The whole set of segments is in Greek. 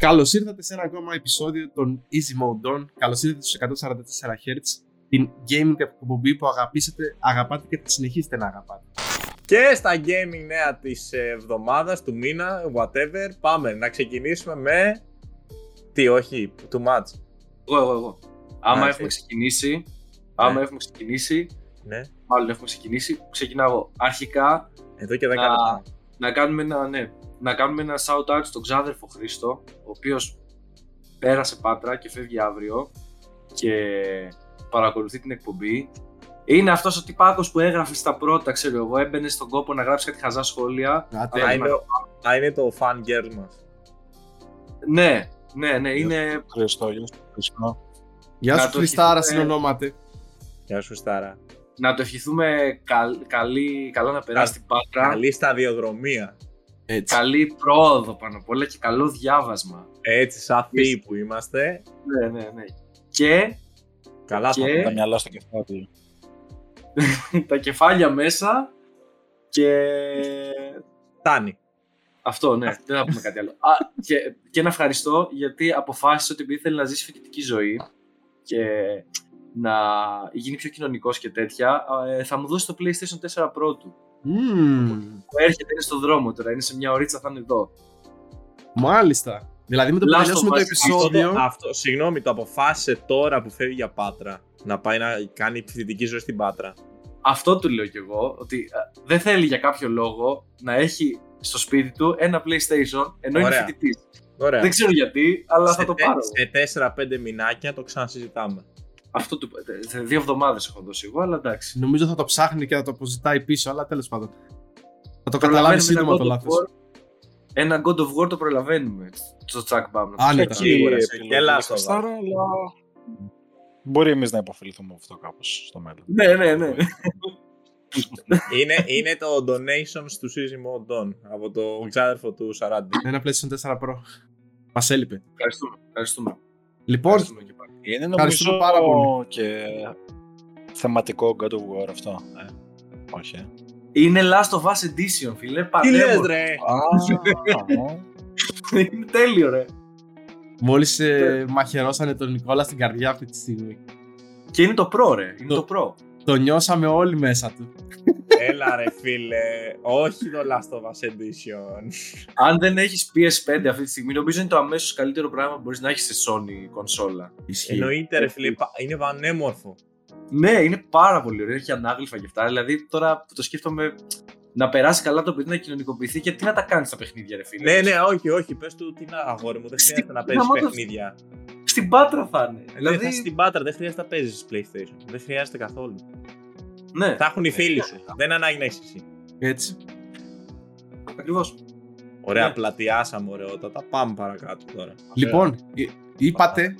Καλώς ήρθατε σε ένα ακόμα επεισόδιο των Easy Mode On. Καλώς ήρθατε στους 144 Hz, την gaming εκπομπή που αγαπήσατε, αγαπάτε και θα συνεχίσετε να αγαπάτε. Και στα gaming νέα της εβδομάδας, του μήνα, whatever, πάμε να ξεκινήσουμε με. Τι, όχι, too much. Εγώ, εγώ, εγώ. Άμα Α, έχουμε εσύ. ξεκινήσει, άμα Ναι. έχουμε ξεκινήσει, Ναι, μάλλον έχουμε ξεκινήσει, ξεκινάω εγώ. Αρχικά, εδώ και 10 να, λεπτά. να, κάνουμε ένα, ναι, να κάνουμε ένα shout out στον ξάδερφο Χρήστο, ο οποίος πέρασε Πάτρα και φεύγει αύριο και παρακολουθεί την εκπομπή. Είναι αυτός ο τυπάκος που έγραφε στα πρώτα, ξέρω εγώ, έμπαινε στον κόπο να γράψει κάτι χαζά σχόλια. Άτε, Α, είναι, ο- α, είναι το fan girl μας. Ναι, ναι, ναι, είναι... Χριστό, γεια σου, Χριστό. Γεια να σου, το Χριστάρα, ευχηθούμε. συνονόματε. Γεια σου, Στάρα. Να το ευχηθούμε καλ- καλή, καλά να περάσει την Πάτρα. Καλή σταδιοδρομία. Έτσι. καλή πρόοδο πάνω απ' όλα και καλό διάβασμα. Έτσι, σαν θείοι που είμαστε. Ναι, ναι, ναι. Και Καλά θα Και- πάμε. Τα μυαλά στο κεφάλι. τα κεφάλια μέσα και Φτάνει. αυτό, ναι, δεν θα πούμε κάτι άλλο. Α, και, και να ευχαριστώ γιατί αποφάσισε ότι επειδή θέλει να ζήσει φοιτητική ζωή και να γίνει πιο κοινωνικός και τέτοια, ε, θα μου δώσει το PlayStation 4 Pro του. Μμμ, Που έρχεται, είναι στο δρόμο τώρα, είναι σε μια ωρίτσα, θα είναι εδώ. Μάλιστα. Δηλαδή με το που Last of τελειώσουμε το Us. επεισόδιο. Αυτό, το, αυτό, συγγνώμη, το αποφάσισε τώρα που φεύγει για Πάτρα να πάει να κάνει φοιτητική ζωή στην Πάτρα. Αυτό του λέω κι εγώ, ότι ε, δεν θέλει για κάποιο λόγο να έχει στο σπίτι του ένα PlayStation ενώ Ωραία. είναι φοιτητής. Ωραία. Δεν ξέρω γιατί, αλλά θα σε, το τε- πάρω. σε 4-5 μηνάκια το ξανασυζητάμε. Αυτό του, σε δύο εβδομάδες έχω δώσει εγώ, αλλά εντάξει. Νομίζω θα το ψάχνει και θα το αποζητάει πίσω, αλλά τέλος πάντων. Θα το καταλάβει Προλαβαίνουμε σύντομα ένα το God of λάθος. War. Ένα God of War το προλαβαίνουμε στο Chuck Bam. Άνετα. Εκεί. σίγουρα, Εκεί σε- επιλογή και Last of Us. Χριστάρα, αλλά μπορεί εμείς να υποφεληθούμε από αυτό κάπως στο μέλλον. Ναι, ναι, ναι. είναι, είναι το donation του Easy Mode On από το ξάδερφο του Σαράντι. Ένα PlayStation 4 Pro. Μας έλειπε. Ευχαριστούμε. Ευχαριστούμε. Λοιπόν, Ευχαριστούμε και πάλι. Είναι Ευχαριστούμε νομίζω πάρα πολύ. και θεματικό God of War αυτό. Ε, όχι. ε. Είναι Last of Us Edition, φίλε. Τι λες Πανέμορφο. ρε! Α, Είναι τέλειο, ρε. μόλις ε, μαχαιρώσανε τον Νικόλα στην καρδιά αυτή τη στιγμή. Και είναι το Pro, ρε. Είναι Το- το Pro. Το νιώσαμε όλοι μέσα του. Έλα ρε φίλε, όχι το Last of Us Edition. Αν δεν έχεις PS5 αυτή τη στιγμή, νομίζω είναι το αμέσως καλύτερο πράγμα που μπορείς να έχεις σε Sony κονσόλα. Ισχύει. Εννοείται ρε φίλε, πα- είναι πανέμορφο. Ναι, είναι πάρα πολύ ωραίο. Έχει ανάγλυφα και αυτά. Δηλαδή, τώρα που το σκέφτομαι να περάσει καλά το παιδί να κοινωνικοποιηθεί και τι να τα κάνεις στα παιχνίδια, ρε φίλε. Ναι, ναι, όχι, όχι, πες του τι να αγόρι μου, δεν Στην- χρειάζεται να παίζεις άμα το- παιχνίδια. Στην πάτρα θα είναι. Δηλαδή, Δηλαδή, στην Πάτρα δεν χρειάζεται να παίζεις PlayStation, δεν χρειάζεται καθόλου. Ναι, Θα έχουν οι φίλοι σου, δεν ανάγκη να έχεις εσύ. Έτσι. ακριβώς. Ωραία, Ναι. πλατιάσαμε ωραιότατα, πάμε παρακάτω τώρα. Λοιπόν, ε, είπατε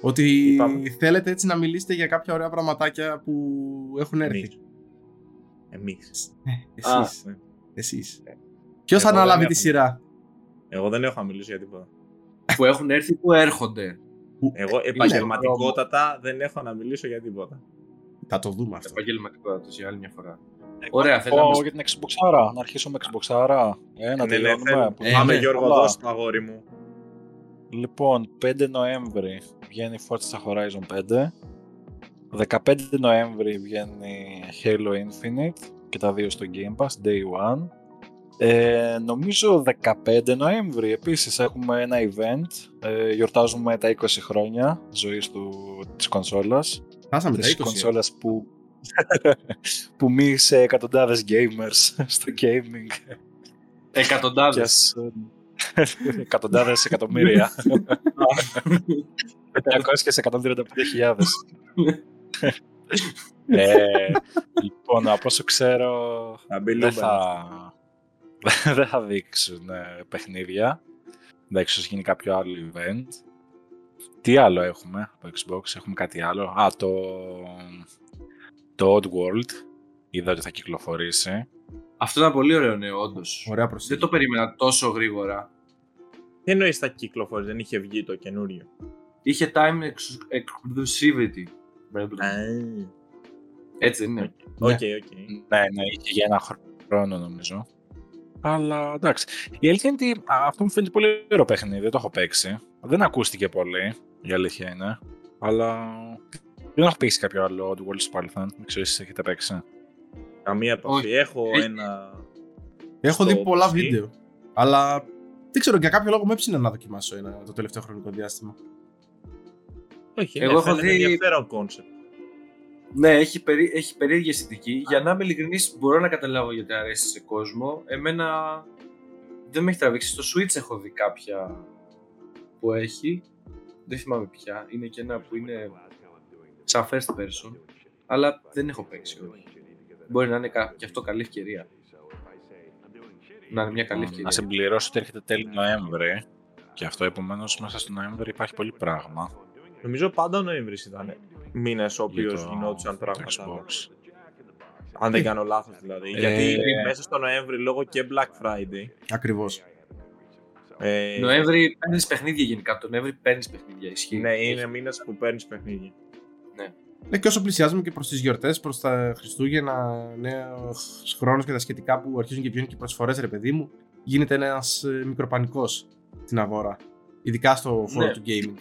ότι Είπαμε. θέλετε έτσι να μιλήσετε για κάποια ωραία πραγματάκια που έχουν έρθει. Εμείς. Εμείς. Ε, Α, εσείς. ναι. εσείς. Ποιος θα Εγώ δεν αναλάβει τη έχω. σειρά. Εγώ δεν έχω να μιλήσω για τίποτα. που έχουν έρθει που έρχονται. Εγώ επαγγελματικότατα δεν έχω να μιλήσω για τίποτα. Θα το δούμε αυτό. Επαγγελματικότητα του για άλλη μια φορά. εγώ Ωραία, να θέλω να πω μας- για την Xbox Να αρχίσουμε Xbox Ε, να Ναι, ναι, τελειώνουμε. θέλω. που- Ε, Πάμε ναι, Γιώργο, Καλά. δώσ' το αγόρι μου. Λοιπόν, 5 Νοέμβρη βγαίνει Forza Horizon 5. 15 Νοέμβρη βγαίνει Halo Infinite και τα δύο στο Game Pass, Day 1. Ε, νομίζω 15 Νοέμβρη επίσης έχουμε ένα event. Ε, γιορτάζουμε τα 20 χρόνια ζωής του, της κονσόλας. Φτάσαμε τα Της 20. κονσόλας που, που μίλησε εκατοντάδες gamers στο gaming. Εκατοντάδες. Και σε- εκατοντάδες εκατομμύρια. 535.000. ε, λοιπόν, από όσο ξέρω, Θα μπει δεν Λούμπεν. θα, δεν θα δείξουν ε, παιχνίδια. Εντάξει, ίσως γίνει κάποιο άλλο event. Τι άλλο έχουμε από Xbox, έχουμε κάτι άλλο. Α, το, το Oddworld. Είδα ότι θα κυκλοφορήσει. Αυτό ήταν πολύ ωραίο νέο, όντως. Ωραία Δεν προσέγγιση. το περίμενα τόσο γρήγορα. Τι εννοείς θα κυκλοφορεί, δεν είχε βγει το καινούριο; Είχε time ex- exclusivity. Έτσι δεν είναι. OK, OK. Ναι, ναι, είχε για ένα χρόνο νομίζω. Αλλά εντάξει. Η αλήθεια είναι ότι α, αυτό μου φαίνεται πολύ ωραίο παιχνίδι. Δεν το έχω παίξει. Δεν ακούστηκε πολύ. Η αλήθεια είναι. Αλλά δεν έχω παίξει κάποιο άλλο Oddworld στο παρελθόν. Δεν ξέρω εσείς έχετε παίξει. Καμία επαφή. Όχι. Έχω Έχει- ένα. Έχω στο δει πολλά PC. βίντεο. Αλλά δεν ξέρω, για κάποιο λόγο με έψηνε να δοκιμάσω ένα το τελευταίο χρονικό διάστημα. Όχι, Εγώ ναι, έχω φαίνεται δει- ενδιαφέρον κόνσεπτ. Ναι, έχει, περί... έχει περίεργη αισθητική. Για να είμαι ειλικρινής, μπορώ να καταλάβω γιατί αρέσει σε κόσμο. Εμένα δεν με έχει τραβήξει. Στο Switch έχω δει κάποια που έχει. Δεν θυμάμαι πια. Είναι και ένα που είναι σαν first person. Αλλά δεν έχω παίξει. Όχι. Μπορεί να είναι κα- και αυτό καλή ευκαιρία. Να είναι μια καλή Να ευκαιρία. συμπληρώσω ότι έρχεται τέλη Νοέμβρη. Και αυτό επομένως μέσα στο Νοέμβρη υπάρχει πολύ πράγμα. Νομίζω πάντα ο Νοέμβρη ήταν μήνες ο για οποίο το γινόντουσαν πράγματα. Xbox. Αν δεν κάνω λάθος δηλαδή. Ε, Γιατί μέσα στο Νοέμβρη λόγω και Black Friday. Ακριβώς. Ε, Νοέμβρη παίρνεις παιχνίδια γενικά. Το Νοέμβρη παίρνεις παιχνίδια. Ισχύει. Ναι, είναι μήνε που παίρνεις παιχνίδια. Ναι, και όσο πλησιάζουμε και προς τις γιορτές, προς τα Χριστούγεννα, νέο χρόνος και τα σχετικά που αρχίζουν και βγαίνουν και προσφορές, ρε παιδί μου, γίνεται ένας μικροπανικός στην αγορά. Ειδικά στο χώρο Ναι. του gaming.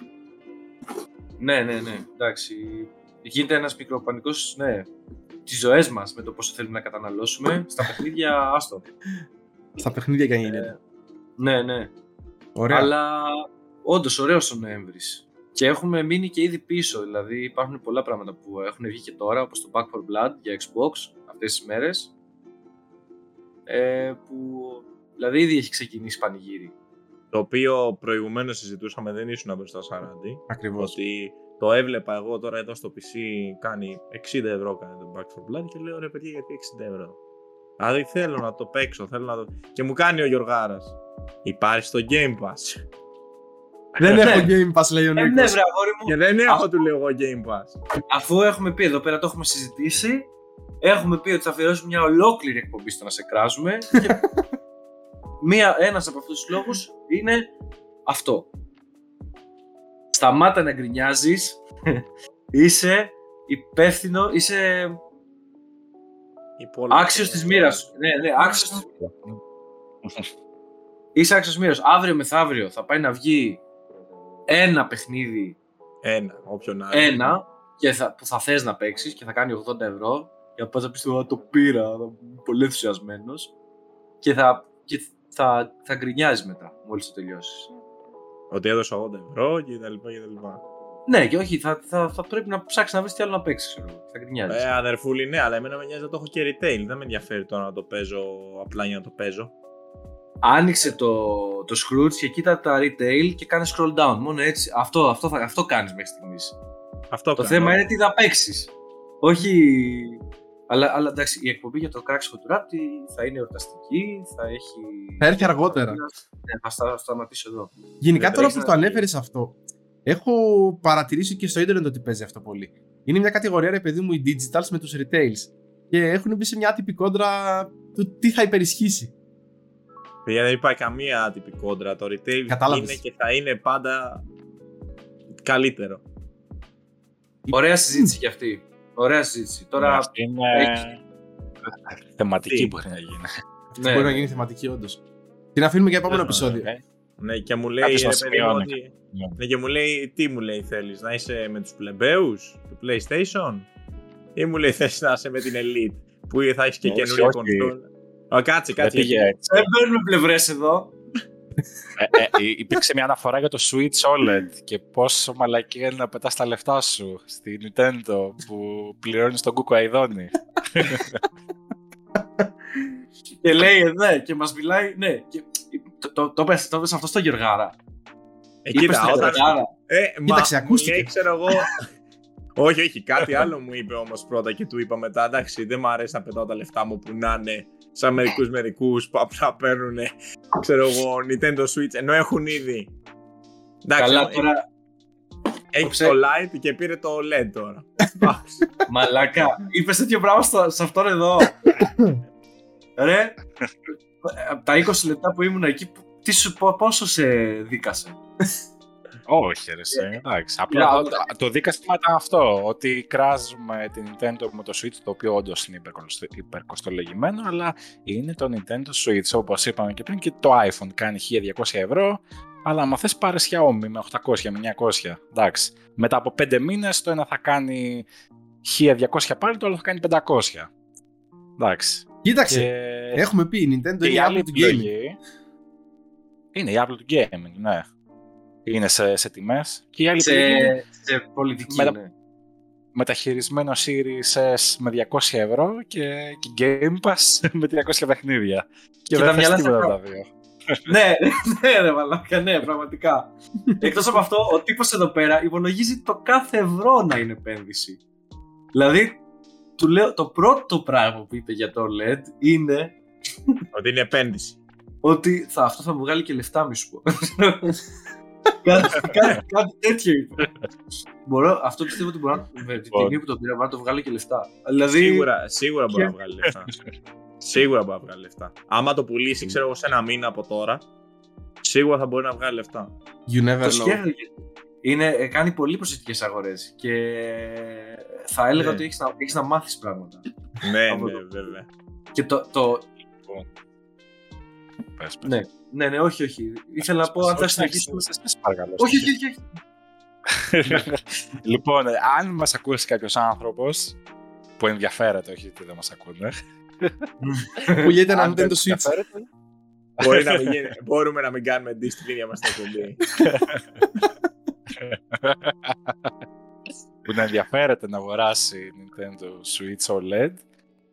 Ναι, ναι, ναι. Εντάξει. Γίνεται ένας μικροπανικός, ναι. Τις ζωές μας με το πόσο θέλουμε να καταναλώσουμε. Στα παιχνίδια, άστο. Στα παιχνίδια και αν γίνεται. Ναι, ναι. Ωραία. Αλλά όντως ωραίος ο Νοέμβρη. Και έχουμε μείνει και ήδη πίσω. Δηλαδή υπάρχουν πολλά πράγματα που έχουν βγει και τώρα, όπως το Back for Blood για Xbox αυτές τις μέρες. Ε, που δηλαδή ήδη έχει ξεκινήσει πανηγύρι. Το οποίο προηγουμένως συζητούσαμε, δεν ήσουν μπροστά Σαράντι. Ακριβώς. Ότι το έβλεπα εγώ τώρα εδώ στο PC κάνει 60 ευρώ κάνει το Back for Blood και λέω ρε παιδιά γιατί 60 ευρώ. Δηλαδή θέλω να το παίξω, θέλω να το... Και μου κάνει ο Γιωργάρας. Υπάρχει στο Game Pass. Δεν Ναι. έχω Game Pass, λέει ο Ε, ναι, Νίκος. βρε, αγόρι μου. Και δεν έχω Αυτό- του λέω εγώ Game Pass. Αφού έχουμε πει εδώ πέρα, το έχουμε συζητήσει, έχουμε πει ότι θα αφιερώσουμε μια ολόκληρη εκπομπή στο να σε κράζουμε. Και μία, ένας από αυτούς τους λόγους είναι αυτό. Σταμάτα να γκρινιάζεις, είσαι υπεύθυνο, είσαι Υπόλοιπα. άξιος της μοίρας σου. Ναι, ναι, άξιος της Είσαι άξιος μοίρας. Αύριο μεθαύριο θα πάει να βγει ένα παιχνίδι Ένα, όποιον άλλο. ένα και θα, που θα θες να παίξεις και θα κάνει 80 ευρώ και θα να πεις «Α, το πήρα, θα είμαι πολύ ενθουσιασμένος και θα, και θα, θα γκρινιάζεις μετά μόλις το τελειώσεις. Ότι έδωσα 80 ευρώ και τα λοιπά και τα λοιπά. Ναι και όχι, θα, θα, θα πρέπει να ψάξεις να βρεις τι άλλο να παίξεις, ξέρω εγώ. θα γκρινιάζεις. Ε, αδερφούλη, ναι, αλλά εμένα με νοιάζει να το έχω και retail. Δεν με ενδιαφέρει τώρα να το παίζω απλά για να το παίζω. Άνοιξε το, το Scrooge και κοίτα τα retail και κάνε scroll down. Μόνο έτσι, αυτό, αυτό, θα, αυτό κάνεις μέχρι στιγμής. Αυτό Το κάνω. θέμα είναι τι θα παίξεις. Όχι. Αλλά, αλλά εντάξει, η εκπομπή για το κράξιμο του ράπτη θα είναι εορταστική, θα έχει. Θα έρθει αργότερα. Ναι, θα στα, σταματήσω εδώ. Γενικά Δεν τώρα τρέχει που να το βγει. ανέφερες αυτό, έχω παρατηρήσει και στο ίντερνετ ότι παίζει αυτό πολύ. Είναι μια κατηγορία, ρε παιδί μου, οι digitals με τους retails. Και έχουν μπει σε μια άτυπη κόντρα του τι θα υπερισχύσει. Παιδιά, δεν υπάρχει καμία άτυπη κόντρα. Το retail Κατάλαβες. είναι και θα είναι πάντα καλύτερο. Ωραία συζήτηση κι αυτή. Ωραία συζήτηση. Τώρα. Αυτή είναι έχει- θεματική Τι; μπορεί να γίνει. Ναι, Μπορεί να γίνει θεματική, όντως. Την αφήνουμε για επόμενο Ναι, επεισόδιο. Ε, Ναι, και μου λέει, Κάποιος ρε να παιδί μου, σημειώνει. ότι... Ναι. Ναι, και μου λέει, τι μου λέει θέλεις, να είσαι με τους πλεμπαίους του PlayStation; Ή μου λέει θες να είσαι με την Elite που θα έχεις και Όχι, καινούρια όχι. κονσόλα. Α, κάτσε, Δεν κάτσε. πήγε έτσι. Δεν παίρνουμε πλευρές εδώ. Ε, ε, υπήρξε μια αναφορά για το Switch OLED και πόσο μαλακή είναι να πετάς τα λεφτά σου στη Nintendo που πληρώνεις τον Κούκο Αιδόνη. Και λέει, ε, ναι, και μας μιλάει. Ναι, και, το, το, το, πες, το πες αυτό στο Γεωργάρα. Ε, Είπες κοίτα, στο όταν... Γεωργάρα. Ε, Κοίταξε, μα, μου ακούστηκε. λέει, ξέρω εγώ... όχι, όχι, κάτι άλλο μου είπε όμως πρώτα και του είπα μετά, εντάξει, δεν μου αρέσει να πετάω τα λεφτά μου που να είναι σαν μερικούς μερικούς που απλά παίρνουν, ξέρω εγώ, Nintendo Switch, ενώ έχουν ήδη. Εντάξει, Καλά, ε, τώρα. έχει ψε- το Lite και πήρε το OLED τώρα. Μαλάκα. Είπες τέτοιο πράγμα στο, σε αυτόν εδώ. Ρε. Από τα 20 λεπτά που ήμουν εκεί, τι σου, πο- πόσο σε δίκασε; Όχι, ρε, σε, εντάξει. Απλά Yeah, το, το δίκαστημα ήταν αυτό. Ότι κράζουμε την Nintendo με το Switch, το οποίο όντως είναι υπερκοστο- υπερκοστολογημένο, αλλά είναι το Nintendo Switch. Όπως είπαμε και πριν, και το iPhone κάνει 1200 ευρώ. Αλλά άμα θες πάρες Xiaomi με 800, με 900. Εντάξει. Μετά από 5 μήνες το ένα θα κάνει 1200 πάλι, το άλλο θα κάνει 500. Εντάξει. Κοίταξε, Και, έχουμε πει η Nintendo και είναι η η άλλη Apple του gaming. επιλογή είναι η Apple του gaming, ναι. Είναι σε, σε τιμές. Και η άλλη σε, επιλογή είναι σε πολιτική, Με τα- ναι. μεταχειρισμένο Series S με 200 ευρώ και, και Game Pass με 300 παιχνίδια. Και, Και δεν τα θες μυαλά τίποτα στα από τα δύο. ναι, ναι, ρε μαλάκα, ναι, πραγματικά. Εκτός από αυτό, ο τύπος εδώ πέρα υπολογίζει το κάθε ευρώ να είναι επένδυση. Δηλαδή, του λέω, το πρώτο πράγμα που είπε για το LED είναι Ότι είναι επένδυση. ότι θα, αυτό θα μου βγάλει και λεφτά, μη σου πω. κάτι, κάτι, κάτι τέτοιο είπε. μπορώ, αυτό πιστεύω ότι μπορώ να, με την τιμή που το πήρα μπορώ να το βγάλει και λεφτά. Δηλαδή, Σίγουρα, σίγουρα μπορεί Και- να βγάλει λεφτά. σίγουρα μπορεί να βγάλει λεφτά. Άμα το πουλήσει, ξέρω εγώ, σε ένα μήνα από τώρα, σίγουρα θα μπορεί να βγάλει λεφτά. You never το know. σκέφτεται. Είναι, ε, κάνει πολύ προσεκτικές αγορές και θα έλεγα Ναι. ότι έχεις να, έχεις να μάθεις πράγματα. ναι, Από ναι, το- βέβαια. Και το, το, Πες, πες. ναι, ναι, ναι, όχι, όχι. Ήθελα να πω αν θα Όχι, συνεχίσουμε. σε- σε- σε παρακαλώ. Όχι, όχι, όχι. όχι. λοιπόν, ε, αν μας ακούσει κάποιος άνθρωπος που ενδιαφέρεται, όχι ότι δεν μας ακούνε. Που γίνεται ένα αν Nintendo δεν Switch. ενδιαφέρεται, Μπορεί να μην γίνει- μπορούμε να μην κάνουμε diss στην ίδια μας την εκπομπή. που να ενδιαφέρεται να αγοράσει Nintendo Switch OLED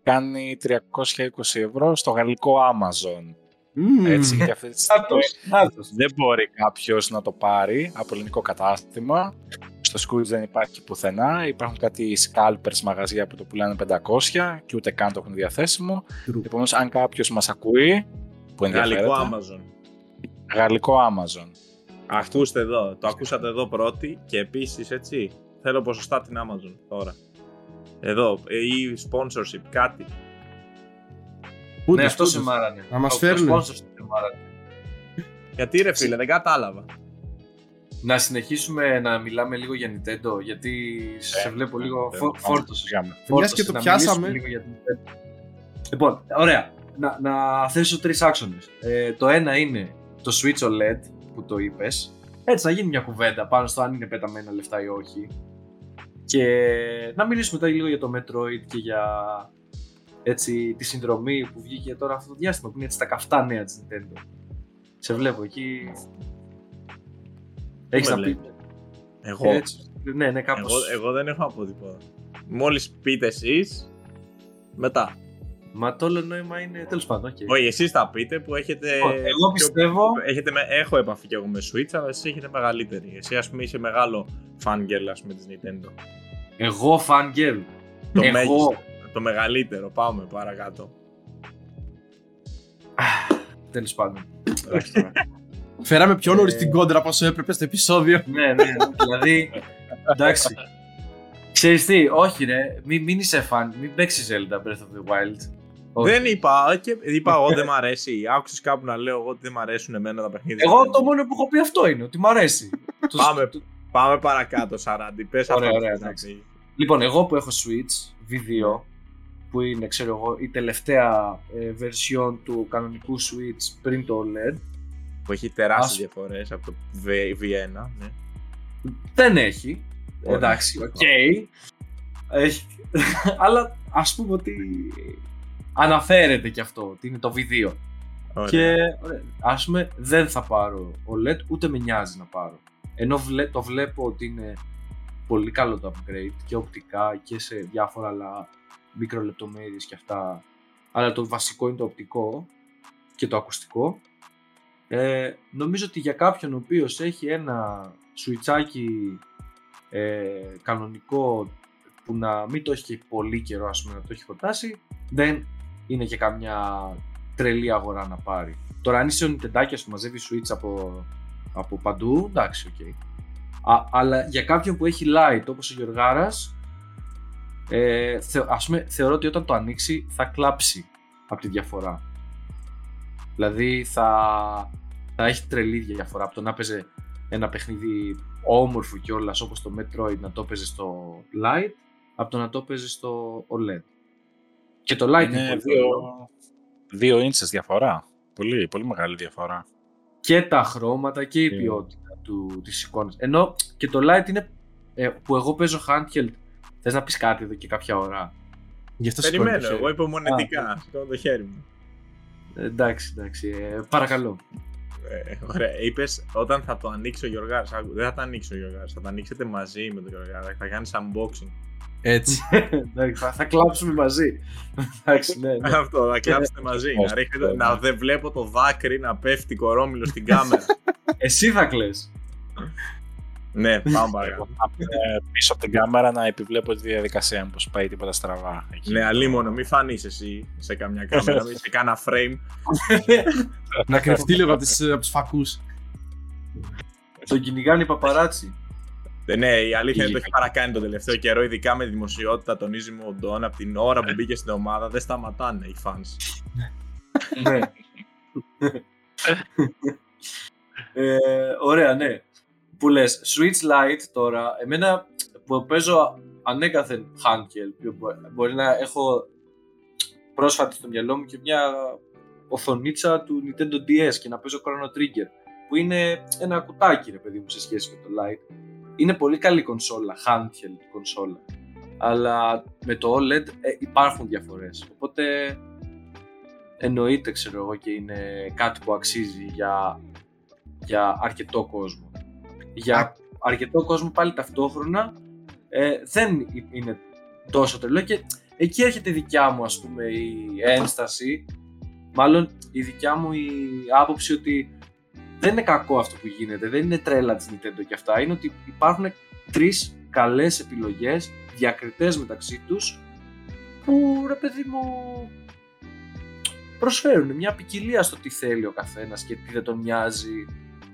κάνει 320 ευρώ στο γαλλικό Amazon. Μμμ. Έτσι, γιατί αυτή τη στιγμή Άτος, άτος. δεν μπορεί κάποιος να το πάρει από ελληνικό κατάστημα. Στο Scrooge δεν υπάρχει πουθενά. Υπάρχουν κάτι scalpers μαγαζιά που το πουλάνε 500 και ούτε καν το έχουν διαθέσιμο. True. Επομένως, αν κάποιος μας ακούει που ενδιαφέρεται, Γαλλικό Amazon. γαλλικό Amazon. Ακούστε εδώ, το ακούσατε εδώ πρώτοι και επίσης έτσι θέλω ποσοστά την Amazon τώρα. Εδώ, ε, ή sponsorship, κάτι. Πούντες, Ναι, αυτό πούντες. σε μάρανε. Να μας Το- φέρουνε. Το sponsor σε μάρανε. Γιατί ρε φίλε, δεν κατάλαβα. Να συνεχίσουμε να μιλάμε λίγο για Nintendo, γιατί σε Ε, βλέπω ναι, λίγο δεν- φο- πάμε, φόρτωσες. πήγαμε. Μιας Φόρτωσες, και το να πιάσαμε. μιλήσουμε λίγο για την Nintendo. Λοιπόν, ωραία. Να, να θέσω τρεις άξονες. Ε, το ένα είναι το Switch OLED που το είπες. Έτσι να γίνει μια κουβέντα πάνω στο αν είναι πεταμένα λεφτά ή όχι. Και να μιλήσουμε τώρα λίγο για το Metroid και για έτσι, τη συνδρομή που βγήκε τώρα αυτό το διάστημα που είναι έτσι τα καυτά νέα της Nintendo. Σε βλέπω εκεί. Έχεις με να πεις. βλέπετε. Εγώ, Έτσι. Ναι, ναι, κάπως. εγώ, εγώ δεν έχω να πω τίποτα. Μόλις πείτε εσείς, μετά. Μα το όλο νόημα είναι τέλος πάντων. οκ. Όχι, εσείς θα πείτε που έχετε... Λοιπόν, Εγώ πιο- πιστεύω. Έχετε, με- έχω επαφή και εγώ με Switch, αλλά εσείς έχετε μεγαλύτερη. Εσύ ας πούμε είσαι μεγάλο fangirl ας πούμε της Nintendo. Εγώ fan girl. Το Εγώ. μέγιστο, το μεγαλύτερο. Πάμε παρακάτω. Τέλος πάντων. Εντάξει τώρα. Φέραμε πιο νωρίς Ε. την κόντρα από όσο έπρεπε στο επεισόδιο. ναι, ναι, ναι. Δηλαδή. Εντάξει. Ξέρεις τι, όχι ρε, μην, μην είσαι fan, μην παίξεις Zelda Breath of the Wild. Όχι. Δεν είπα, και, είπα εγώ δεν μ' αρέσει. Άκουσες κάπου να λέω εγώ ότι δεν μ' αρέσουν εμένα τα παιχνίδια. Εγώ Nintendo. το μόνο που έχω πει αυτό είναι, ότι μ' αρέσει. Το- Πάμε. το- Πάμε παρακάτω, Σαράντι. Πες Ωραία, αυτό που ωραία, θες να εντάξει. πεις. Λοιπόν, εγώ που έχω Switch V2, που είναι, ξέρω εγώ, η τελευταία ε, version του κανονικού Switch πριν το OLED, Που έχει τεράστιες Ας- διαφορές από το V- V1. Ναι. δεν έχει. Ωραία. Εντάξει, οκ. Έχει. Αλλά ας πούμε ότι αναφέρεται και αυτό, ότι είναι το V2. Ωραία. Και ωραία, ας πούμε δεν θα πάρω OLED, ούτε με νοιάζει να πάρω. Ενώ βλέ- το βλέπω ότι είναι πολύ καλό το upgrade και οπτικά και σε διάφορα άλλα μικρολεπτομέρειες και αυτά. Αλλά το βασικό είναι το οπτικό και το ακουστικό. Ε, νομίζω ότι για κάποιον ο οποίος έχει ένα σουιτσάκι ε, κανονικό που να μην το έχει και πολύ καιρό ας πούμε, να το έχει χορτάσει δεν είναι και καμιά τρελή αγορά να πάρει. Τώρα αν είσαι ο Nintendo που μαζεύει Switch από, από παντού, εντάξει, οκ. Α, αλλά για κάποιον που έχει Lite όπως ο Γιωργάρας, ε, θε, ας πούμε, θεωρώ ότι όταν το ανοίξει θα κλάψει από τη διαφορά. Δηλαδή θα, θα έχει τρελή διαφορά από το να παίζει ένα παιχνίδι όμορφο κιόλας όπως το Metroid να το παίζει στο Lite από το να το παίζει στο OLED. Και το Lite είναι, Είναι πολύ δύο, ωραίο. δύο ίντσες διαφορά. Πολύ, πολύ μεγάλη διαφορά. και τα χρώματα και η Ναι. ποιότητα του, της εικόνας. Ενώ και το Lite είναι ε, που εγώ παίζω handheld. Θες να πεις κάτι εδώ και κάποια ώρα; Γι' αυτό σηκώνει το Περιμένω, χέρι. εγώ υπομονετικά. Σηκώνω το χέρι μου. Ε, εντάξει, εντάξει. Ε, παρακαλώ. Ε, ωραία, είπες όταν θα το ανοίξει ο Γιωργάρα. Δεν θα το ανοίξει ο Γιωργάρα, θα το ανοίξετε μαζί με τον Γιωργάρα. Θα κάνεις unboxing. Έτσι. εντάξει, θα, θα κλάψουμε μαζί. εντάξει, ναι, ναι. Αυτό, θα κλάψετε μαζί. Ε, να, ρίχνετε, ε, να δεν βλέπω το δάκρυ να πέφτει κορόμιλο στην κάμερα. Εσύ θα κλαις. Ναι, πάμε παρακάτω. Ε, πίσω από την κάμερα να επιβλέπω τη διαδικασία μου, πως πάει τίποτα στραβά. Εκεί. ναι, αλίμονο, μη φανείς εσύ σε καμιά κάμερα, μη σε κάνα frame. να κρυφτεί λίγο από, τις, από τους φακούς. Τον κυνηγάνε οι παπαράτσι. Ε, ναι, η αλήθεια είναι ότι το Είχε έχει παρακάνει τον τελευταίο καιρό, ειδικά με δημοσιότητα, τονίζει μου ο Ντόν, από την ώρα που μπήκε στην ομάδα δεν σταματάνε οι fans. ναι. ε, ωραία, ναι. Που λες, Switch Lite τώρα, εμένα που παίζω ανέκαθεν handheld, που μπο- μπορεί να έχω πρόσφατα στο μυαλό μου και μια οθονίτσα του Nintendo DS και να παίζω Chrono Trigger, που είναι ένα κουτάκι, ρε παιδί μου, σε σχέση με το Lite. Είναι πολύ καλή κονσόλα, handheld κονσόλα. Αλλά με το OLED ε, υπάρχουν διαφορές. Οπότε εννοείται ξέρω εγώ και είναι κάτι που αξίζει για, για αρκετό κόσμο. Για αρκετό κόσμο πάλι ταυτόχρονα ε, δεν ε- είναι τόσο τρελό και εκεί έρχεται η δικιά μου ας πούμε η ένσταση. Μάλλον η δικιά μου η άποψη ότι δεν είναι κακό αυτό που γίνεται, δεν είναι τρέλα της Nintendo και αυτά, είναι ότι υπάρχουν τρεις καλές επιλογές διακριτές μεταξύ τους που ρε παιδί μου προσφέρουν μια ποικιλία στο τι θέλει ο καθένας και τι δεν τον νοιάζει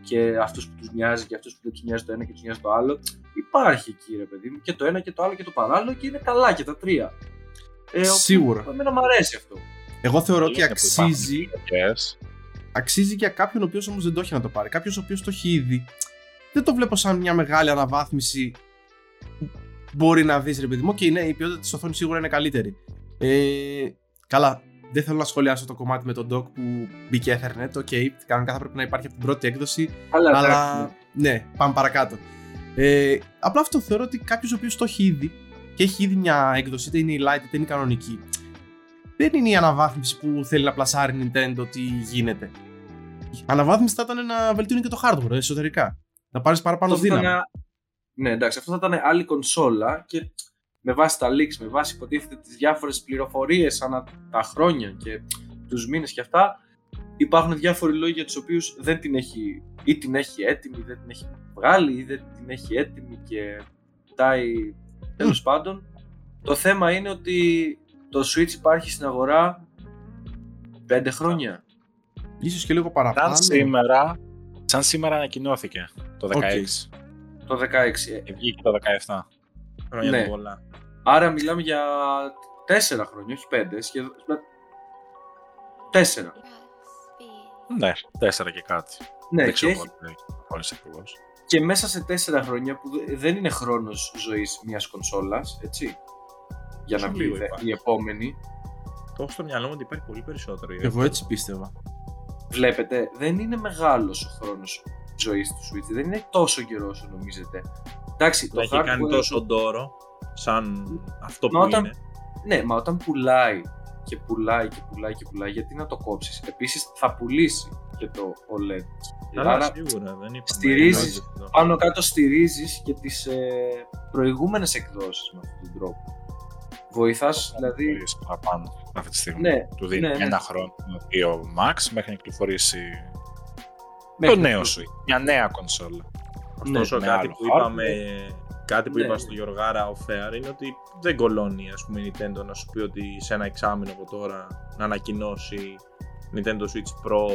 και αυτούς που τους νοιάζει και αυτούς που δεν τους νοιάζει το ένα και τους νοιάζει το άλλο υπάρχει εκεί ρε παιδί μου και το ένα και το άλλο και το παράλληλο και είναι καλά και τα τρία ε, όπου Σίγουρα. Εμένα μου αρέσει αυτό. Εγώ θεωρώ ότι Είναι που υπάρχουν αξίζει, επιλογές. αξίζει για κάποιον ο οποίος όμως δεν το έχει να το πάρει. Κάποιος ο οποίος το έχει ήδη. Δεν το βλέπω σαν μια μεγάλη αναβάθμιση που μπορεί να δεις, ρε παιδί μου. Και ναι, η ποιότητα της οθόνης σίγουρα είναι καλύτερη. Ε, καλά, δεν θέλω να σχολιάσω το κομμάτι με τον dock που μπήκε Ethernet. OK, okay, κανονικά θα πρέπει να υπάρχει από την πρώτη έκδοση. Αλλά, Αλλά ναι, πάμε παρακάτω. Ε, απλά αυτό θεωρώ ότι κάποιος ο οποίος το έχει ήδη και έχει ήδη μια έκδοση, είτε είναι η Lite είτε είναι η κανονική, δεν είναι η αναβάθμιση που θέλει να πλασάρει η Nintendo τι γίνεται. Η αναβάθμιση θα ήταν να βελτιώνει και το hardware εσωτερικά. Να πάρεις παραπάνω αυτό θα δύναμη. ήταν- Ναι, εντάξει, αυτό θα ήταν άλλη κονσόλα και με βάση τα leaks, με βάση υποτίθεται τις διάφορες πληροφορίες ανά τα χρόνια και τους μήνες και αυτά, υπάρχουν διάφοροι λόγοι για τους οποίους δεν την έχει ή την έχει έτοιμη, ή δεν την έχει βγάλει ή δεν την έχει έτοιμη και κοιτάει τέλος πάντων. Το θέμα είναι ότι το Switch υπάρχει στην αγορά 5 χρόνια. Ίσως και λίγο παραπάνω. Σαν σήμερα, σαν σήμερα ανακοινώθηκε το 16. Το 16. Ε, Και βγήκε το 17. Χρόνια Ναι. του πολλά. Άρα μιλάμε για 4 χρόνια, όχι 5. Σχεδόν... 4. Ναι, 4 και κάτι. Ναι, Δεν και, ξέρω έχει- πότε χωρίς ακριβώς. και μέσα σε 4 χρόνια που δε- δεν είναι χρόνος ζωής μιας κονσόλας, έτσι. Για να Τόσο βγει λίγο δε- υπάρχει. η επόμενη. Το έχω στο μυαλό μου ότι υπάρχει πολύ περισσότερο. Εγώ έτσι πίστευα. Βλέπετε, δεν είναι μεγάλος ο χρόνος ζωής του Switch. Δεν είναι τόσο καιρός όσο νομίζετε. Εντάξει, Το το έχει hardware- κάνει τόσο ντόρο, σαν αυτό Μα που όταν- είναι. Ναι, μα όταν πουλάει και πουλάει και πουλάει και πουλάει, γιατί να το κόψεις; Επίσης θα πουλήσει και το OLED. Αλλά Άρα σίγουρα δεν είπαμε. στηρίζεις εννοείται αυτό. πάνω κάτω στηρίζεις και τις ε, προηγούμενες εκδόσεις με αυτόν τον τρόπο. Βοηθάς, δηλαδή... Μπορείς παραπάνω αυτή τη στιγμή. Ναι, Του δίνει ναι, ναι. ένα χρόνο, δύο max, μέχρι να κυκλοφορήσει μέχρι το νέο να- σου. Μια νέα κονσόλα. Ωστόσο, με κάτι άλλο που hardware. είπαμε, κάτι που Ναι. είπα στο Γιωργάρα ο Fair είναι ότι δεν κολώνει ας πούμε η Nintendo να σου πει ότι σε ένα εξάμεινο από τώρα να ανακοινώσει Nintendo Switch Pro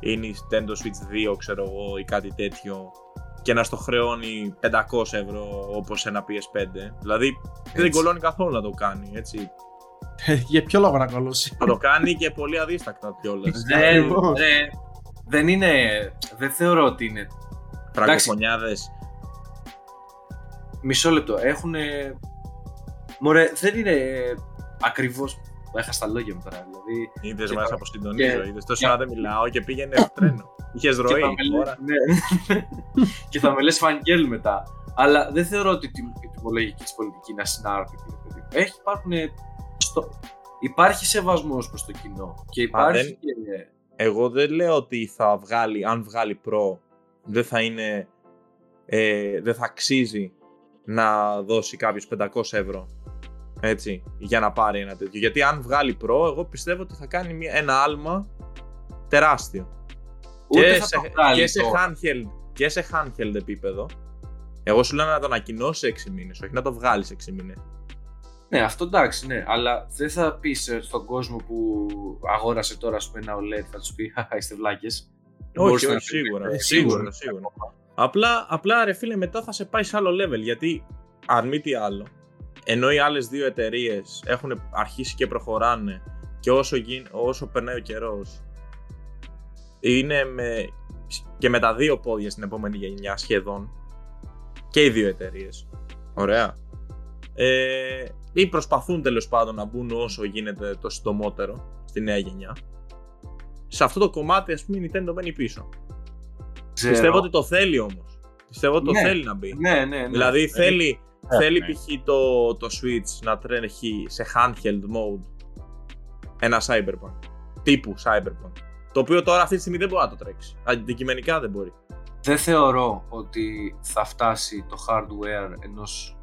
ή Nintendo Switch 2 ξέρω εγώ ή κάτι τέτοιο και να στο χρεώνει 500 ευρώ όπως ένα PS5 δηλαδή δεν Έτσι. κολώνει καθόλου να το κάνει έτσι Για ποιο λόγο να κολώσει; θα το κάνει και πολύ αδίστακτα κιόλας Δεν, Ακριβώς. δεν, δεν είναι, δεν θεωρώ ότι είναι φραγκοφωνιάδες. Μισό λεπτό. Έχουν. Μωρέ, δεν είναι ακριβώς. Έχασα τα λόγια μου τώρα. Δηλαδή, Είδες Και μας θα- αποσυντονίζω, και- είδες τόσο και- ώρα δεν μιλάω και πήγαινε στο τρένο. Είχες και ροή. θα με λες- τώρα. ναι. και θα με λες Φαγγέλ μετά. Αλλά δεν θεωρώ ότι η τιμ- η τιμολογική της πολιτική είναι ασυνάρτητη. ρε παιδί μου. Έχει, υπάρχουν, στο... Υπάρχει σεβασμός προς το κοινό. Και υπάρχει. δεν- και- Εγώ δεν λέω ότι θα βγάλει, αν βγάλει Pro, δεν θα είναι, ε, δεν θα αξίζει να δώσει κάποιος 500 ευρώ. Έτσι, για να πάρει ένα τέτοιο. Γιατί αν βγάλει Pro, εγώ πιστεύω ότι θα κάνει μια, ένα άλμα τεράστιο. Ούτε και, θα σε, το βγάλει και, σε τώρα. handheld, και σε handheld επίπεδο. Εγώ σου λέω να το ανακοινώσει σε 6 μήνες, όχι να το βγάλεις σε 6 μήνες. Ναι, αυτό εντάξει, ναι. Αλλά δεν θα πεις στον κόσμο που αγόρασε τώρα ας πούμε, ένα OLED, θα τους πει Χαχά, είστε βλάκες. Όχι, όχι, σίγουρα. Ε, σίγουρα, σίγουρα. Απλά, απλά ρε φίλε, μετά θα σε πάει σε άλλο level. Γιατί αν μη τι άλλο, ενώ οι άλλες δύο εταιρείες έχουν αρχίσει και προχωράνε και όσο, γίν, όσο περνάει ο καιρός, είναι με, και με τα δύο πόδια στην επόμενη γενιά σχεδόν. Και οι δύο εταιρείες. Ωραία. Ε, ή προσπαθούν τέλος πάντων να μπουν όσο γίνεται το συντομότερο στη νέα γενιά. Σε αυτό το κομμάτι, ας πούμε, η Nintendo μένει πίσω. Ξέρω. Πιστεύω ότι το θέλει όμως. Πιστεύω ότι το Ναι. θέλει να μπει. Ναι, ναι, ναι. Δηλαδή θέλει, ναι. θέλει π.χ. Το, το Switch να τρέχει σε handheld mode ένα Cyberpunk. Τύπου Cyberpunk. Το οποίο τώρα αυτή τη στιγμή δεν μπορεί να το τρέξει. Αντικειμενικά δεν μπορεί. Δεν θεωρώ ότι θα φτάσει το hardware ενός,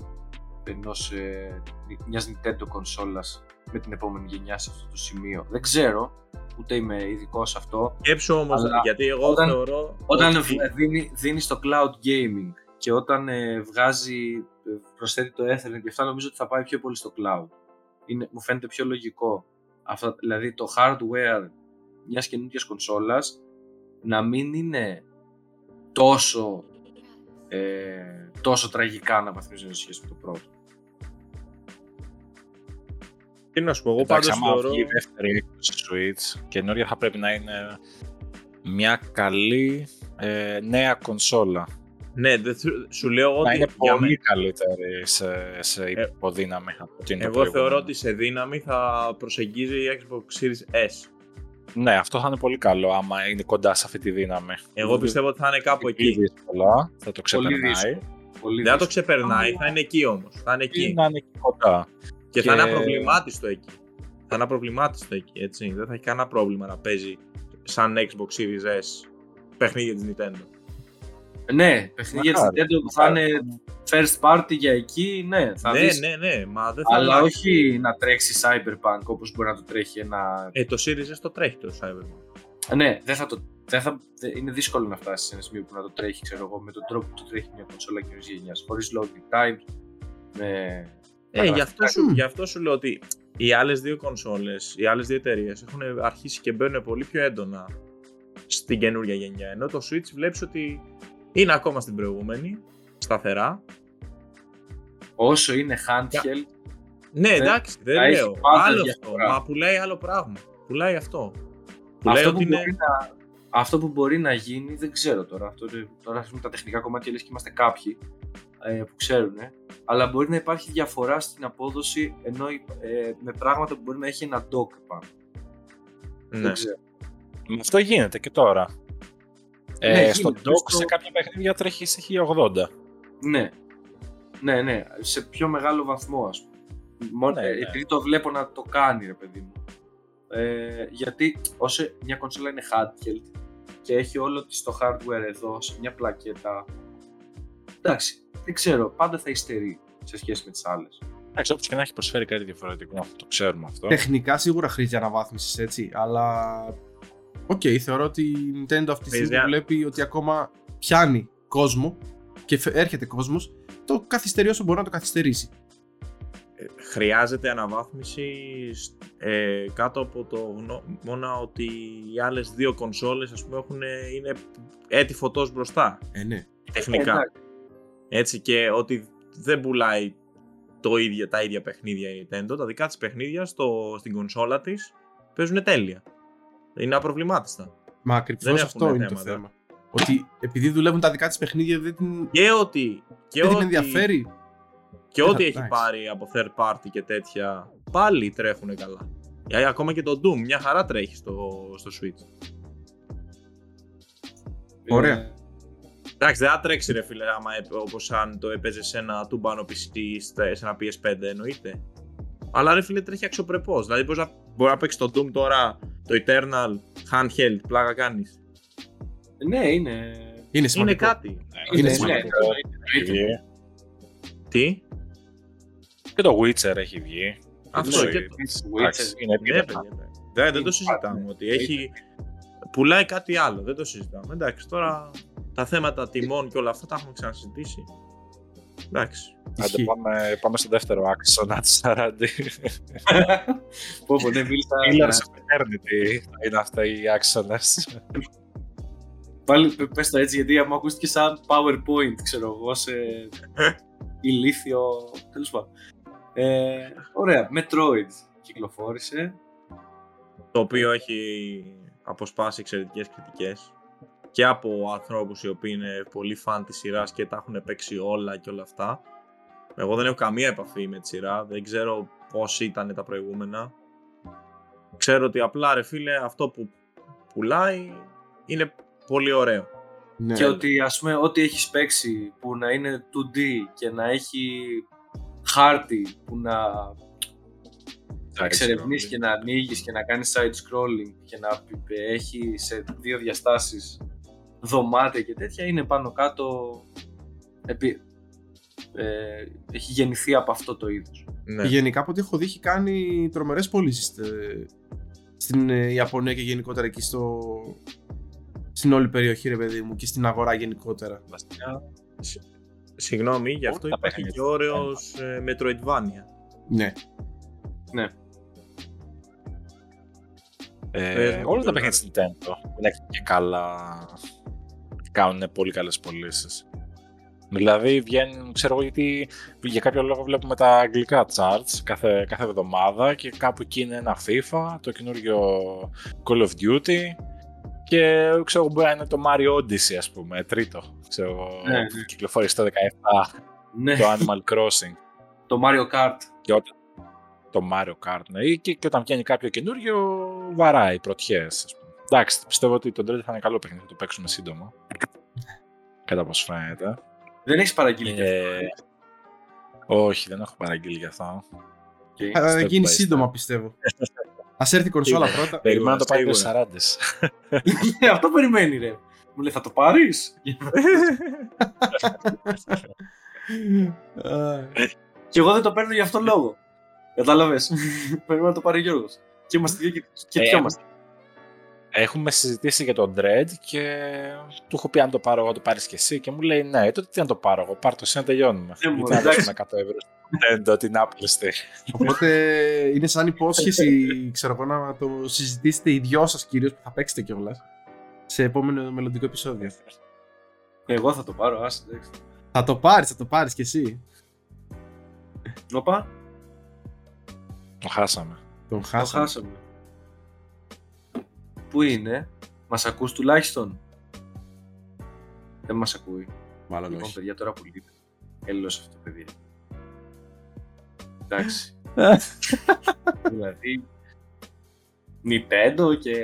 ενός ε, μιας Nintendo κονσόλας με την επόμενη γενιά σε αυτό το σημείο. Δεν ξέρω, ούτε είμαι ειδικός σε αυτό. Σκέψου όμως, Αλλά γιατί εγώ όταν- θεωρώ. Όταν ότι- β- δίνει, δίνει στο cloud gaming και όταν ε, βγάζει, ε, προσθέτει το Ethernet και αυτά νομίζω ότι θα πάει πιο πολύ στο cloud. Είναι, μου φαίνεται πιο λογικό. Αυτά, δηλαδή το hardware μιας καινούργιας κονσόλας να μην είναι τόσο, ε, τόσο τραγικά να βαθμίζουν σε σχέση με το πρώτο. Τι να σου πω, εγώ Εντάξει, πάντως άμα θεωρώ. βγει η δεύτερη έκδοση Switch, καινούρια θα πρέπει να είναι μια καλή ε, νέα κονσόλα. Ναι, δεν σου- σου λέω εγώ να ότι. είναι για πολύ μέ- καλύτερη σε, σε υποδύναμη από ότι είναι το Εγώ θεωρώ προηγούμενο. ότι σε δύναμη θα προσεγγίζει η Xbox Series S. Ναι, αυτό θα είναι πολύ καλό άμα είναι κοντά σε αυτή τη δύναμη. Εγώ πιστεύω ότι θα είναι κάπου Πολύ εκεί. δύσκολα, θα το Πολύ ξεπερνάει. δύσκολο. Πολύ Δεν θα το δύσκολο. ξεπερνάει, θα είναι εκεί όμως. Θα είναι Ή εκεί. να είναι εκεί κοντά. Και, Και- θα είναι απροβλημάτιστο εκεί. Θα είναι απροβλημάτιστο εκεί, έτσι. Δεν θα έχει κανένα πρόβλημα να παίζει σαν Xbox Series S παιχνίδια της Nintendo. Ναι, παιχνίδια της Μακάρι. Nintendo που θα είναι first party για εκεί, ναι, θα ναι, δεις. ναι, ναι, μα δεν θα Αλλά αλλάξει. όχι να τρέξει Cyberpunk όπως μπορεί να το τρέχει ένα Ε, το Series S το τρέχει το Cyberpunk. Ναι, δεν θα το, δεν θα, δεν- είναι δύσκολο να φτάσεις σε ένα σημείο που να το τρέχει, ξέρω εγώ, με τον τρόπο που το τρέχει μια κονσόλα καινούργιας γενιάς. Χωρίς loading time, με. Ε, γι' αυτό, σου, Μμ. γι' αυτό σου λέω ότι οι άλλες δύο κονσόλες, οι άλλες δύο εταιρείες έχουν αρχίσει και μπαίνουν πολύ πιο έντονα στην καινούργια γενιά. Ενώ το Switch βλέπεις ότι είναι ακόμα στην προηγούμενη, σταθερά. Όσο είναι handheld, Ναι, Δεν- εντάξει, δεν θα έχει λέω. πάντα Άλλο αυτό. διαφορά. Μα πουλάει άλλο πράγμα. Πουλάει αυτό. Πουλάει αυτό ότι που, είναι. μπορεί να, αυτό που μπορεί να γίνει δεν ξέρω τώρα. Αυτό, είναι- τώρα ας πούμε, τα τεχνικά κομμάτια λες και είμαστε κάποιοι ε, που ξέρουν. Αλλά μπορεί να υπάρχει διαφορά στην απόδοση ενώ ε, με πράγματα που μπορεί να έχει ένα dock πάνω. Ναι. Δεν ξέρω. Με αυτό γίνεται και τώρα. Ναι, Ε, γίνεται. στο dock Στο- σε κάποια παιχνίδια τρέχει σε 1080. Ναι. Ναι, ναι. Σε πιο μεγάλο βαθμό, ας πούμε. Μόνο, Ναι, ε, ναι. Επειδή το βλέπω να το κάνει, ρε παιδί μου. Ε, γιατί όσο μια κονσόλα είναι handheld και έχει όλο της το hardware εδώ σε μια πλακέτα. Εντάξει, δεν ξέρω, πάντα θα υστερεί σε σχέση με τις άλλες. Εντάξει, όπως και να έχει προσφέρει κάτι διαφορετικό. Το ξέρουμε αυτό. Τεχνικά σίγουρα χρήζει αναβάθμισης έτσι, αλλά. Οκ, θεωρώ ότι η Nintendo αυτή τη στιγμή Χρήζει- που βλέπει ότι ακόμα πιάνει κόσμο και φε- έρχεται κόσμος, το καθυστερεί όσο μπορεί να το καθυστερήσει. Ε, Χρειάζεται αναβάθμιση σ- ε, κάτω από το γνώμονα ότι οι άλλες δύο κονσόλες ας πούμε έχουν, είναι έτη φωτός μπροστά Ε, ναι. τεχνικά. Εντάξει, Έτσι και ότι δεν πουλάει το ίδιο, τα ίδια παιχνίδια η Nintendo, τα δικά της παιχνίδια στο, στην κονσόλα της παίζουν τέλεια. Είναι απροβλημάτιστα. Μα Δεν ακριβώς έχουν αυτό είναι το θέματα. θέμα. Ότι επειδή δουλεύουν τα δικά της παιχνίδια δεν την, Και ότι. Και δεν την ότι, ενδιαφέρει. και Δεν ό,τι θα- έχει εντάξει. πάρει από third party και τέτοια. Πάλι τρέχουν καλά. Γιατί ακόμα και το Doom μια χαρά τρέχει στο, στο Switch. Ωραία. Ε, Εντάξει, δεν θα τρέξει ρε φίλε, άμα όπως αν το έπαιζε σε ένα τούμπανο PC στα- σε ένα PS5, εννοείται. Αλλά ρε φίλε τρέχει αξιοπρεπώς. Δηλαδή, πώς να, μπορεί να παίξει το Doom τώρα, το Eternal, handheld, πλάκα κάνεις. Ναι, είναι. Είναι Είναι σημαντικό. κάτι. Είναι ναι, σημαντικό. Έχει βγει. Τι, Και το Witcher έχει βγει. αυτό Το και Switch. Witcher. Εντάξει, είναι Ναι, επίτευγμα. παιδιά, ναι. Δεν, δεν το Είναι συζητάμε. part, Ότι έχει. Πουλάει κάτι άλλο, δεν το συζητάμε. Εντάξει, τώρα τα θέματα τιμών και όλα αυτά τα έχουμε ξανασυζητήσει. Εντάξει. Άντε, Ισχύει. πάμε, πάμε στο δεύτερο άξονα της Σαράντη. Πω, πω, ναι, μίλησα. Pillars of Eternity θα είναι αυτά οι άξονες. Πάλι πε- πες το έτσι, γιατί μου ακούστηκε σαν PowerPoint, ξέρω εγώ, σε ηλίθιο. Τέλος πάντων. Ε, ωραία. Metroid κυκλοφόρησε. Το οποίο έχει αποσπάσει εξαιρετικές κριτικές και από ανθρώπους οι οποίοι είναι πολύ φαν της σειράς και τα έχουν παίξει όλα και όλα αυτά. Εγώ δεν έχω καμία επαφή με τη σειρά, δεν ξέρω πώς ήταν τα προηγούμενα. Ξέρω ότι απλά ρε φίλε αυτό που πουλάει είναι πολύ ωραίο. Ναι. Και ότι ας πούμε ό,τι έχεις παίξει που να είναι 2D και να έχει χάρτη που να εξερευνείς και να ανοίγεις και να κάνεις side scrolling και να έχεις σε δύο διαστάσεις δωμάτια και τέτοια είναι πάνω κάτω επί, ε, έχει γεννηθεί από αυτό το είδος. Ναι. Γενικά από ό,τι έχω δει έχει κάνει τρομερές πωλήσεις στην ε, Ιαπωνία και γενικότερα εκεί στο... στην όλη περιοχή ρε παιδί μου και στην αγορά γενικότερα. Συγγνώμη, γι' αυτό τα υπάρχει παιχνίδια. και όρεος ε, Metroidvania. Ναι. Ε, Πες μου, όλα Κιόλας. τα παιχνίδια της Nintendo που είναι και καλά κάνουν πολύ καλές πωλήσεις. Δηλαδή βγαίνουν, ξέρω εγώ γιατί για κάποιο λόγο βλέπουμε τα αγγλικά charts κάθε, κάθε εβδομάδα και κάπου εκεί είναι ένα FIFA, το καινούριο Call of Duty και ξέρω εγώ μπορεί να είναι το Mario Odyssey ας πούμε, τρίτο, ξέρω εγώ, Ναι, ναι. που κυκλοφόρησε το 17, Ναι, το Animal Crossing το Mario Kart. και όταν το Mario Kart ναι, ή και, και όταν βγαίνει κάποιο καινούριο βαράει πρωτιές ας πούμε. Εντάξει, πιστεύω ότι το Dread θα είναι καλό παιχνίδι, θα το παίξουμε σύντομα. Κατά πώς φαίνεται. Δεν έχεις παραγγείλει και Ε, όχι, δεν έχω παραγγείλει γι' αυτό. αυτό. Θα step γίνει by step. σύντομα πιστεύω. Ας έρθει η κονσόλα πρώτα. Περιμένω να το πάρει ο σίγουρα. 40. Ε, αυτό περιμένει ρε. Μου λέει θα το πάρεις; Α, και εγώ δεν το παίρνω για αυτόν τον λόγο. Κατάλαβες; Περιμένω να το πάρει ο Γιώργος. Και είμαστε δύο και, και Ε, πιόμαστε. Έχουμε συζητήσει για τον Dread και του έχω πει αν το πάρω εγώ, το πάρεις και εσύ. Και μου λέει ναι, τότε τι να το πάρω εγώ, πάρ' το εσύ να τελειώνουμε. Ε, μου, Γιατί να εντάξει. δώσουμε 100 ευρώ στην Nintendo την άπλεστη. Οπότε είναι σαν υπόσχεση, ξέρω εγώ, να το συζητήσετε οι δυο σας κυρίως που θα παίξετε κιόλας σε επόμενο μελλοντικό επεισόδιο. Εγώ θα το πάρω, άσε, εντάξει. Θα το πάρεις, θα το πάρεις κι εσύ. Όπα, Το χάσαμε. Τον το χάσαμε. Χάσαμε. Πού είναι, μας ακούς τουλάχιστον; Δεν μας ακούει. Μάλλον Λοιπόν, όχι. παιδιά, τώρα που λείπει. Έλος αυτό, παιδιά. Εντάξει. δηλαδή, Nintendo και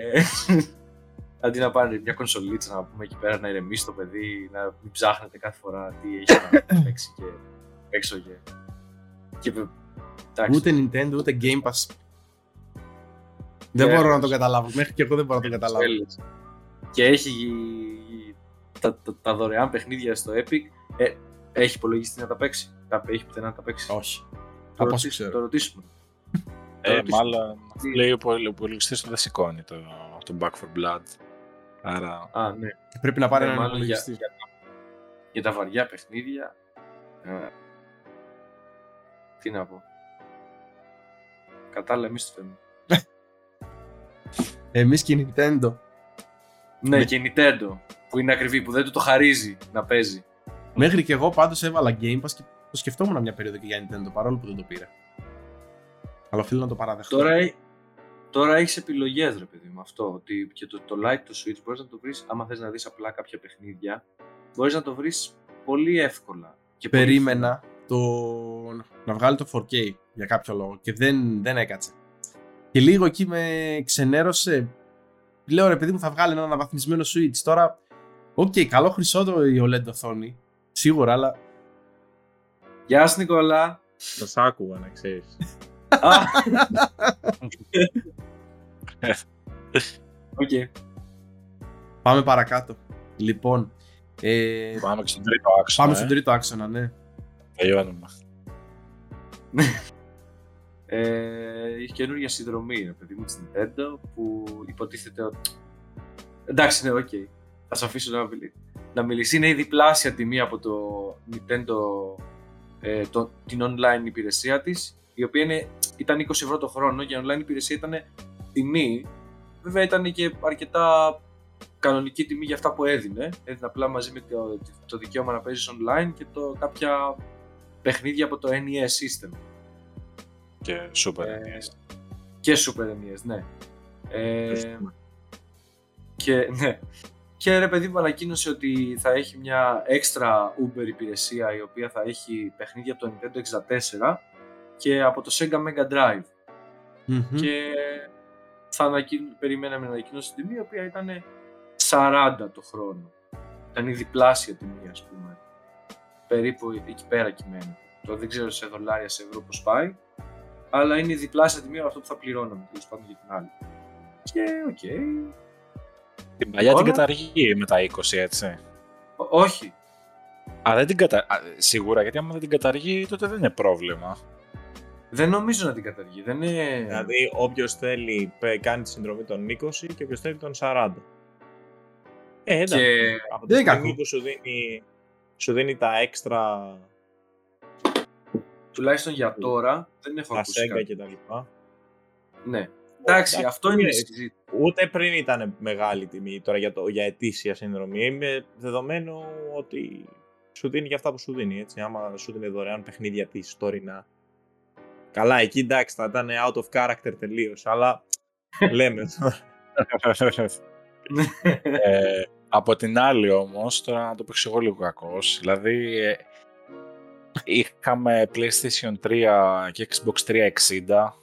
αντί να πάνε μια κονσολίτσα να πούμε εκεί πέρα να ηρεμήσει το παιδί, να μην ψάχνετε κάθε φορά τι έχει να παίξει και έξω και... και βε- εντάξει. Ούτε Nintendo, ούτε Game Pass. Δεν Ναι. μπορώ να το καταλάβω. Μέχρι και εγώ δεν μπορώ να το καταλάβω. Τέλος. Και έχει τα, τα, τα δωρεάν παιχνίδια στο Epic. Ε, έχει υπολογιστή να τα παίξει. Τα, έχει πουθενά να τα παίξει. Όχι. Το, Από όσο ρωτήσουμε, ξέρω. το ρωτήσουμε. Ε, ρωτήσω. μάλλον λέει ο πολυ- ο υπολογιστής του δεν σηκώνει το, το Back for Blood. Άρα Α, ναι. Πρέπει να πάρει Ναι, έναν μάλλον για, υπολογιστή. για, τα, για τα βαριά παιχνίδια. ε, τι να πω. Κατάλληλα εμείς το θέλουμε. Εμείς και η Nintendo. Ναι, Ναι. και η Nintendo που είναι ακριβή, που δεν του το χαρίζει να παίζει. Μέχρι και εγώ πάντως έβαλα Game Pass και το σκεφτόμουν μια περίοδο και για Nintendo παρόλο που δεν το πήρα. Αλλά οφείλω να το παραδεχτώ. Τώρα ε- Τώρα έχεις επιλογές, ρε παιδί μου, αυτό. Ότι και το, το Lite, το Switch, μπορείς να το βρεις, άμα θες να δεις απλά κάποια παιχνίδια, μπορείς να το βρεις πολύ εύκολα. Και πολύ Περίμενα το... να βγάλει το 4K για κάποιο λόγο και δεν, δεν έκατσε. Και λίγο εκεί με ξενέρωσε. Λέω ρε παιδί μου θα βγάλει ένα αναβαθμισμένο Switch. Τώρα, οκ, καλό χρυσό το η OLED οθόνη. Σίγουρα, αλλά Γεια σου, Νικόλα. Το σ' άκουγα να ξέρεις. Α. Οκ. πάμε παρακάτω. Λοιπόν, ε, Πάμε και στον τρίτο άξονα. πάμε ε. στον τρίτο άξονα, ναι. Τελειώνουμε. Ε, έχει καινούργια συνδρομή, ρε παιδί μου, της Nintendo, που υποτίθεται ότι... Εντάξει, ναι, οκ. Θα σε αφήσω να, μιλ... να μιλήσει. Είναι η διπλάσια τιμή από το Nintendo, ε, το, την online υπηρεσία της, η οποία είναι, ήταν 20 ευρώ το χρόνο και η online υπηρεσία ήταν τιμή. Βέβαια ήταν και αρκετά κανονική τιμή για αυτά που έδινε. Έδινε απλά μαζί με το, το δικαίωμα να παίζεις online και το, κάποια παιχνίδια από το NES System. Και super Ε, NES. Και Super NES, ναι. Ε, και, ναι. Και ρε παιδί μου ανακοίνωσε ότι θα έχει μια έξτρα Uber υπηρεσία η οποία θα έχει παιχνίδια από το Nintendo 64 και από το Sega Mega Drive. Μμμ. Και θα ανακοίνω, περιμέναμε να ανακοίνωση την τιμή η οποία ήταν 40 το χρόνο. Ήταν η διπλάσια τιμή ας πούμε. Περίπου εκεί πέρα κυμαίνει. Το δεν ξέρω σε δολάρια, σε ευρώ πώς πάει. Αλλά είναι η διπλάσια τιμή από αυτό που θα πληρώναμε τέλος πάντων για την άλλη. Και οκ. Την παλιά την όλα. καταργεί με τα 20, έτσι. Ό- Όχι. Α, δεν την κατα... Α, σίγουρα, γιατί άμα δεν την καταργεί, τότε δεν είναι πρόβλημα. Δεν νομίζω να την καταργεί. Δεν είναι. Δηλαδή, όποιος θέλει πε- κάνει τη συνδρομή των 20 και όποιος θέλει των 40. Ε, εντάξει. Και Από Δεν τη είναι στιγμή κακό. που σου δίνει, σου δίνει τα έξτρα τουλάχιστον για τώρα δεν έχω τα ακούσει Sega κάτι. και τα λοιπά. Ναι. Εντάξει, εντάξει, αυτό είναι η είναι- συζήτηση. Ούτε πριν ήταν μεγάλη τιμή τώρα για, το, για ετήσια συνδρομή. Είμαι δεδομένο ότι σου δίνει για αυτά που σου δίνει. Έτσι. Άμα σου δίνει δωρεάν παιχνίδια της τωρινά. Καλά, εκεί εντάξει, θα ήταν out of character τελείως. Αλλά λέμε τώρα. ε, από την άλλη όμως, τώρα να το παίξω εγώ λίγο κακός, δηλαδή ε, είχαμε PlayStation 3 και Xbox 360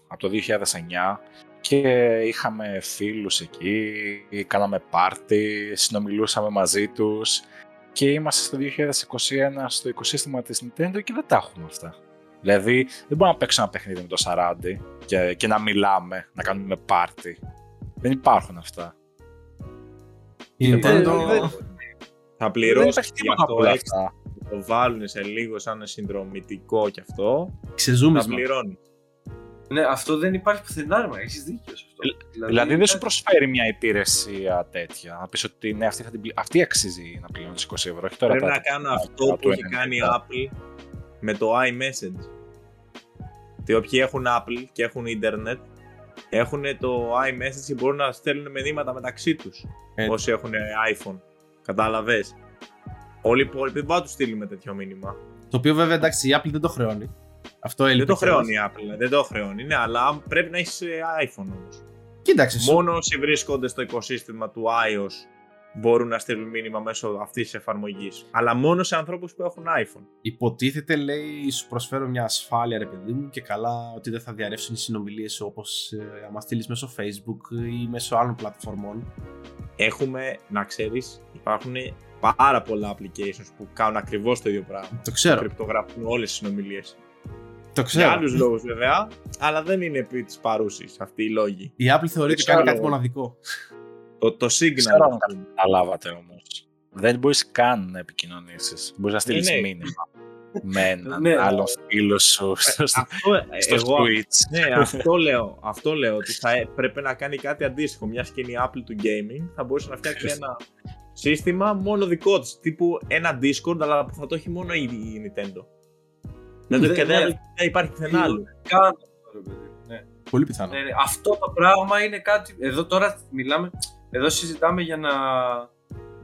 από το 2009 και είχαμε φίλους εκεί, κάναμε πάρτι, συνομιλούσαμε μαζί τους και είμαστε στο 2021 στο οικοσύστημα της Nintendo και δεν τα έχουμε αυτά. Δηλαδή δεν μπορούμε να παίξουμε ένα παιχνίδι με το 40 και, και να μιλάμε, να κάνουμε πάρτι. Δεν υπάρχουν αυτά. Η Ε, Nintendo... δεν- Θα Δεν πληρώσει υπάρχει για τίποτα από αυτό όλα έξτρα. αυτά. Το βάλουν σε λίγο σαν συνδρομητικό και αυτό. Θα Ξεζούμισμα. πληρώνει. Ναι, αυτό δεν υπάρχει πουθενά, ρε, μα έχεις δίκιο σε αυτό. Δηλαδή δεν σου προσφέρει μια υπηρεσία τέτοια. Να πεις ότι ναι, αυτή, θα την, πλη- αυτή αξίζει να πληρώνει 20 ευρώ. Όχι τώρα Πρέπει τα- να κάνω τα- αυτό τα που έχει 90. κάνει η Apple με το iMessage. Τι όποιοι έχουν Apple και έχουν ίντερνετ, έχουν το iMessage και μπορούν να στέλνουν μηνύματα μεταξύ τους. Έτσι. Όσοι έχουν iPhone. Κατάλαβες; Όλοι οι υπόλοιποι δεν μπορούν να τους στείλουν τέτοιο μήνυμα. Το οποίο βέβαια εντάξει η Apple δεν το χρεώνει. Αυτό έλειπε. Δεν το κιόλας. χρεώνει η Apple, δεν το χρεώνει. Ναι, αλλά πρέπει να έχει iPhone όμως. Κοίταξε. σου- Μόνο όσοι βρίσκονται στο οικοσύστημα του iOS μπορούν να στείλουν μήνυμα μέσω αυτής της εφαρμογής. Αλλά μόνο σε ανθρώπους που έχουν iPhone. Υποτίθεται λέει σου προσφέρω μια ασφάλεια ρε παιδί μου και καλά ότι δεν θα διαρρεύσουν οι συνομιλίες όπως ε, άμα στείλεις μέσω Facebook ή μέσω άλλων πλατφορμών. Έχουμε, να ξέρεις, υπάρχουν πάρα πολλά applications που κάνουν ακριβώς το ίδιο πράγμα. Το ξέρω. Κρυπτογραφούν όλες τις συνομιλίες. Το Για ξέρω. άλλους λόγους βέβαια, αλλά δεν είναι επί της παρούσης αυτοί οι λόγοι. Η Apple θεωρεί ότι ξέρω κάνει κάτι εγώ. μοναδικό. Το, το Ξέρω Signal. αν καταλάβατε όμως. Δεν μπορείς καν να επικοινωνήσεις. Μπορείς να στείλεις ναι. μήνυμα με έναν Ναι. άλλον φίλο σου στο, Αυτό, ε, στο εγώ, Twitch. ναι, αυτό λέω. Αυτό λέω ότι θα ε- πρέπει να κάνει κάτι αντίστοιχο. Μια και είναι η Apple του gaming, θα μπορούσε να φτιάξει ένα σύστημα μόνο δικό της. Τύπου ένα Discord, αλλά που θα το έχει μόνο η, η Nintendo. Δεν το Ναι, και δεν ναι. δεν υπάρχει πουθενά άλλο. Κάνω αυτό, ρε παιδί. Ναι. Πολύ πιθανό. Ναι, ναι, αυτό το πράγμα είναι κάτι. Εδώ τώρα μιλάμε. Εδώ συζητάμε για να.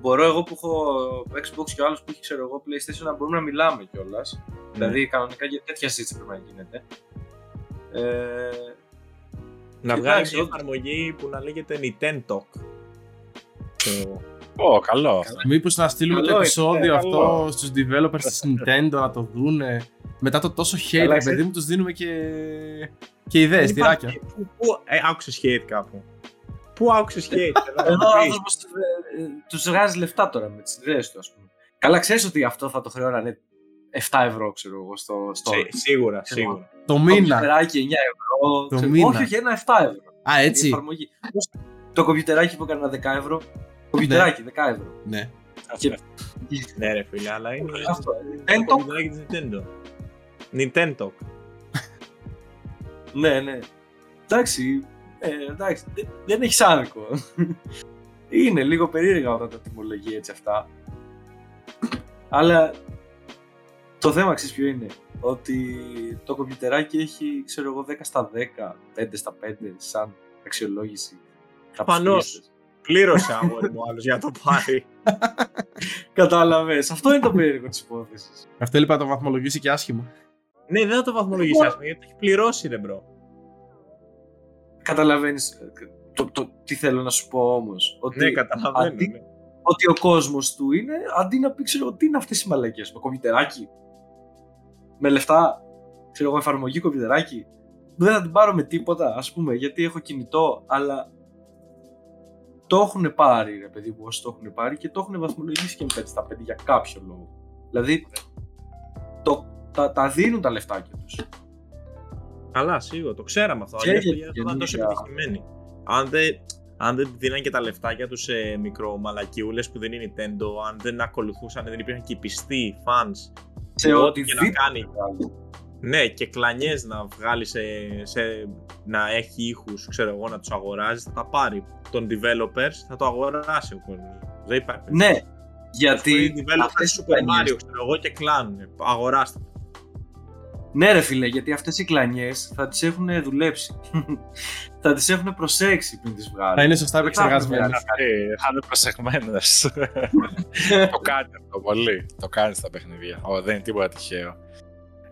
Μπορώ εγώ που έχω Xbox και ο άλλος που έχει ξέρω εγώ PlayStation να μπορούμε να μιλάμε κιόλας. Δηλαδή κανονικά για τέτοια συζήτηση πρέπει να γίνεται. Ε, Να βγάλει Εντάξει, μια όντως. εφαρμογή που να λέγεται Nintendo. Το- Ω, καλό. Μήπως να στείλουμε Καλό το είναι, επεισόδιο ε, αυτό καλό. στους developers της Nintendo να το δούνε. Μετά το τόσο hate, Καλά, ρε ξέρεις. παιδί μου, τους δίνουμε και, και ιδέες, Δεν υπάρχει- τυράκια. Πού, πού, ε, άκουσες hate κάπου. Πού άκουσες hate. θέλω να Εδώ μου ο πεις. άνθρωπος τους βγάζει λεφτά τώρα με τις ιδέες του, ας πούμε. Καλά, ξέρεις ότι αυτό θα το χρεώνανε 7 ευρώ, ξέρω εγώ, στο. στο Σί- Σίγουρα, σίγουρα. Το το μήνα. κομπιουτεράκι 9 ευρώ. Το ξέρω- μήνα. Όχι, όχι, ένα 7 ευρώ. Α, Η έτσι. εφαρμογή. Το κομπιουτεράκι που έκανε 10 ευρώ. Κομπιουτεράκι 10 ευρώ. Ναι. Και- Ναι ρε φίλε, αλλά είναι Αυτό. το Nintendo; κομπιουτεράκι της Nintendo. Nintendo. Ναι, ναι. Εντάξει, ε, εντάξει, δεν, δεν έχεις άδικο. Είναι λίγο περίεργα όταν τα τιμολογεί έτσι αυτά. Αλλά το θέμα ξέρεις ποιο είναι; Ότι το κομπιουτεράκι έχει, ξέρω εγώ, 10 στα 10, 5 στα 5 σαν αξιολόγηση. κάποιους Προφανώς. χρήστες. Πλήρωσε αγόρι μου άλλος για να το πάρει. Κατάλαβες. Αυτό είναι το περίεργο της υπόθεσης. Αυτό είπα να το βαθμολογήσει και άσχημα. ναι, δεν θα το βαθμολογήσει άσχημα γιατί το έχει πληρώσει ρε bro. Καταλαβαίνεις ε, το, το, τι θέλω να σου πω όμως. Ότι Ναι, καταλαβαίνω. αντί- ναι. ότι ο κόσμος του είναι αντί να πει, ξέρω εγώ, τι είναι αυτές οι μαλακίες. Με κομπιουτεράκι. Με λεφτά. Ξέρω εγώ, εφαρμογή κομπιουτεράκι. Δεν θα την πάρω με τίποτα, ας πούμε, γιατί έχω κινητό, αλλά το έχουν πάρει, ρε παιδί μου, όσοι το έχουν πάρει και το έχουν βαθμολογήσει και με 5 στα 5 για κάποιο λόγο. Δηλαδή, το, τα, τα δίνουν τα λεφτάκια τους. Καλά, σίγουρα, το ξέραμε αυτό. Και Αλλιώς για το γιατί ήταν τόσο καινούργια- επιτυχημένοι. Αν δεν, αν δεν δίναν και τα λεφτάκια τους σε μικρομαλακιούλες που δεν είναι Nintendo, αν δεν ακολουθούσαν, δεν υπήρχαν και οι πιστοί fans. Σε Ό,τι ό,τι και να κάνει. Ναι, και κλανιές να βγάλει σε, σε, να έχει ήχους, ξέρω εγώ, να τους αγοράζεις, θα τα πάρει. Των developers θα το αγοράσει ο κόσμος. Δεν υπάρχει. Ναι, Είναι γιατί developers αυτές οι Super κλανιές- Mario, ξέρω εγώ, και κλάνουν. Αγοράστε. το. Ναι, ρε φίλε, γιατί αυτές οι κλανιές θα τις έχουν δουλέψει. θα τις έχουν προσέξει πριν τις βγάλουν. Θα είναι σωστά Δεν θα έχουν επεξεργασμένο. βγάλει. Ε, θα είναι προσεγμένες. το κάνει αυτό πολύ. Το κάνει στα παιχνίδια. Ω, δεν είναι τίποτα τυχαίο.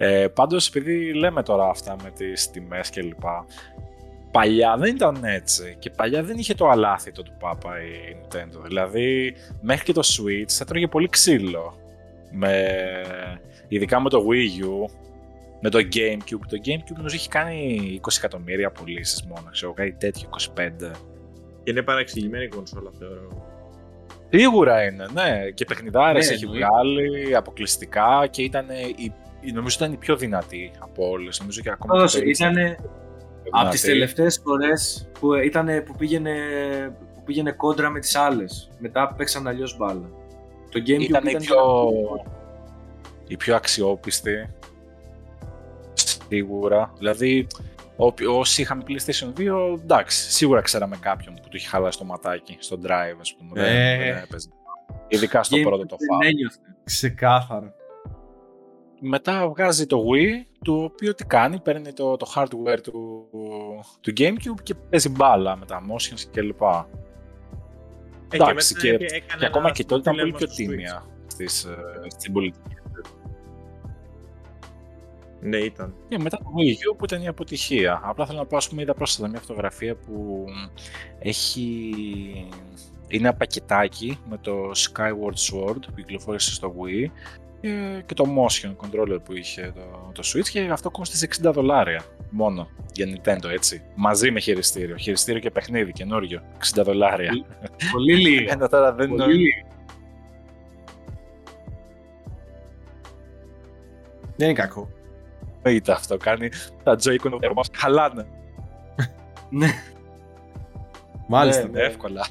Ε, Πάντως, επειδή λέμε τώρα αυτά με τις τιμές κλπ. Παλιά δεν ήταν έτσι. Και παλιά δεν είχε το αλάθητο του Πάπα η Nintendo. Δηλαδή, μέχρι και το Switch θα τρώγε πολύ ξύλο. Με... Ειδικά με το Wii U, με το GameCube. Το GameCube νομίζω έχει κάνει 20 εκατομμύρια πωλήσεις μόνο, ξέρω κάτι τέτοιο, 25. Και είναι παραξηγημένη η κονσόλα, θεωρώ. Σίγουρα είναι, ναι. Και παιχνιδάρες Ναι, έχει εννοείται. βγάλει αποκλειστικά και ήταν η, η- νομίζω ήταν η πιο δυνατή από όλες. Νομίζω και ακόμα Όντως, και το ήταν Xbox πιο από τις δυνατή. τελευταίες φορές που, ήτανε, που, πήγαινε, που πήγαινε κόντρα με τις άλλες. Μετά παίξαν αλλιώς μπάλα. Το GameCube Ήταν η ήταν πιο, η πιο αξιόπιστη. Σίγουρα. Δηλαδή, όποι- όσοι είχαμε PlayStation 2, εντάξει, σίγουρα ξέραμε κάποιον που του είχε χαλάσει το ματάκι στο drive, ας πούμε. δεν- Ε. δεν έπαιζε. Ειδικά στο GameCube πρώτο το δεν φάουλ. ένιωθε. Ξεκάθαρα. Μετά βγάζει το Wii, το οποίο τι κάνει, παίρνει το, το hardware του, του GameCube και παίζει μπάλα με τα motions κλπ. Ε, Εντάξει, μετά και- έπαι- έκανε Και ακόμα ένα και τότε ήταν πολύ τηλέφωνο πιο στο Switch. τίμια στις, ε, στην πολιτική. Ναι, ήταν. Και μετά το Wii U που ήταν η αποτυχία. Απλά θέλω να πω, ας πούμε, είδα πρόσφατα μια φωτογραφία που έχει... Είναι ένα πακετάκι με το Skyward Sword που κυκλοφόρησε στο Wii και, και το motion controller που είχε το, το Switch και αυτό κόστησε 60 δολάρια μόνο για Nintendo, έτσι. Μαζί με χειριστήριο. Χειριστήριο και παιχνίδι καινούριο. 60 δολάρια. Πολύ λίγα. Ένα τώρα δεν Πολύ είναι... λίγα. Δεν είναι κακό. Είτε αυτό κάνει τα Joy-Con θερμός χαλάνε Ναι, Μάλιστα. Ναι. εύκολα.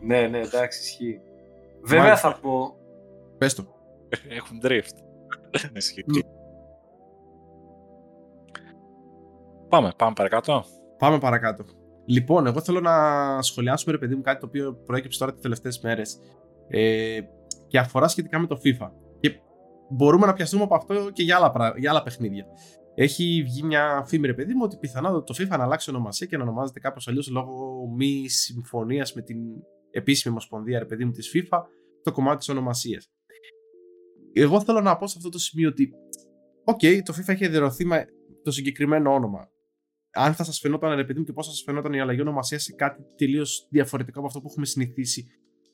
ναι, ναι, εντάξει, ισχύει. Βέβαια Μάλιστα. θα πω, Πες το. Έχουν drift. Ισχύει. Πάμε, πάμε παρακάτω. Πάμε παρακάτω. Λοιπόν, εγώ θέλω να σχολιάσουμε, ρε παιδί μου, κάτι το οποίο προέκυψε τώρα τις τελευταίες μέρες ε, και αφορά σχετικά με το FIFA. Και μπορούμε να πιαστούμε από αυτό και για άλλα, πρα- για άλλα παιχνίδια. Έχει βγει μια φήμη, ρε παιδί μου, ότι πιθανότατα το FIFA να αλλάξει ονομασία και να ονομάζεται κάπως αλλιώς λόγω μη συμφωνίας με την επίσημη ομοσπονδία, ρε παιδί μου, της FIFA, το κομμάτι της ονομασίας. Εγώ θέλω να πω σε αυτό το σημείο ότι, οκ, το FIFA έχει εδρεωθεί με το συγκεκριμένο όνομα αν θα σας φαινόταν ρε παιδί μου και πώς θα σας φαινόταν η αλλαγή ονομασία σε κάτι τελείως διαφορετικό από αυτό που έχουμε συνηθίσει.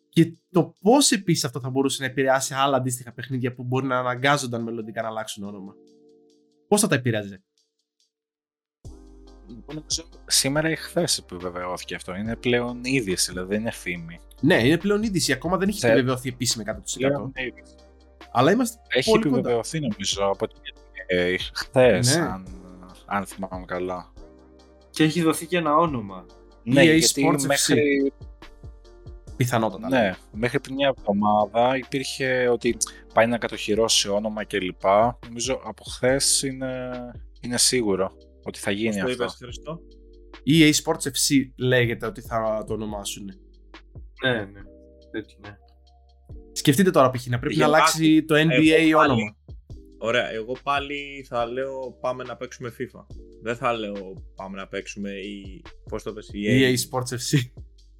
Και το πώς επίσης αυτό θα μπορούσε να επηρεάσει άλλα αντίστοιχα παιχνίδια που μπορεί να αναγκάζονταν μελλοντικά να αλλάξουν όνομα. Πώς θα τα επηρεάζει. Λοιπόν, σήμερα ή χθες επιβεβαιώθηκε αυτό. Είναι πλέον είδηση, δηλαδή δεν είναι φήμη. Ναι, είναι πλέον είδηση. Ακόμα δεν έχει Θε- επιβεβαιωθεί επίσημα 100%. Πλέον είδηση. Αλλά είμαστε Έχει πολύ κοντά. επιβεβαιωθεί νομίζω από ε, χθες, Ναι. αν, αν θυμάμαι καλά. Και έχει δοθεί και ένα όνομα. Ναι, EA γιατί Sports FC. μέχρι, Πιθανότατα. ναι, μέχρι πριν μια εβδομάδα υπήρχε ότι πάει να κατοχυρώσει όνομα κλπ. Νομίζω από χθες είναι, είναι σίγουρο ότι θα γίνει Πώς το αυτό. είπες, Χριστό. EA Sports FC λέγεται ότι θα το ονομάσουν. Ναι, ναι. Τέτοιο, ναι. Σκεφτείτε τώρα π.χ. να πρέπει Για να αλλάξει το NBA Εγώ πάλι- όνομα. Ωραία, εγώ πάλι θα λέω πάμε να παίξουμε FIFA. Δεν θα λέω πάμε να παίξουμε η... Πώς το πες, η EA EA. Sports FC.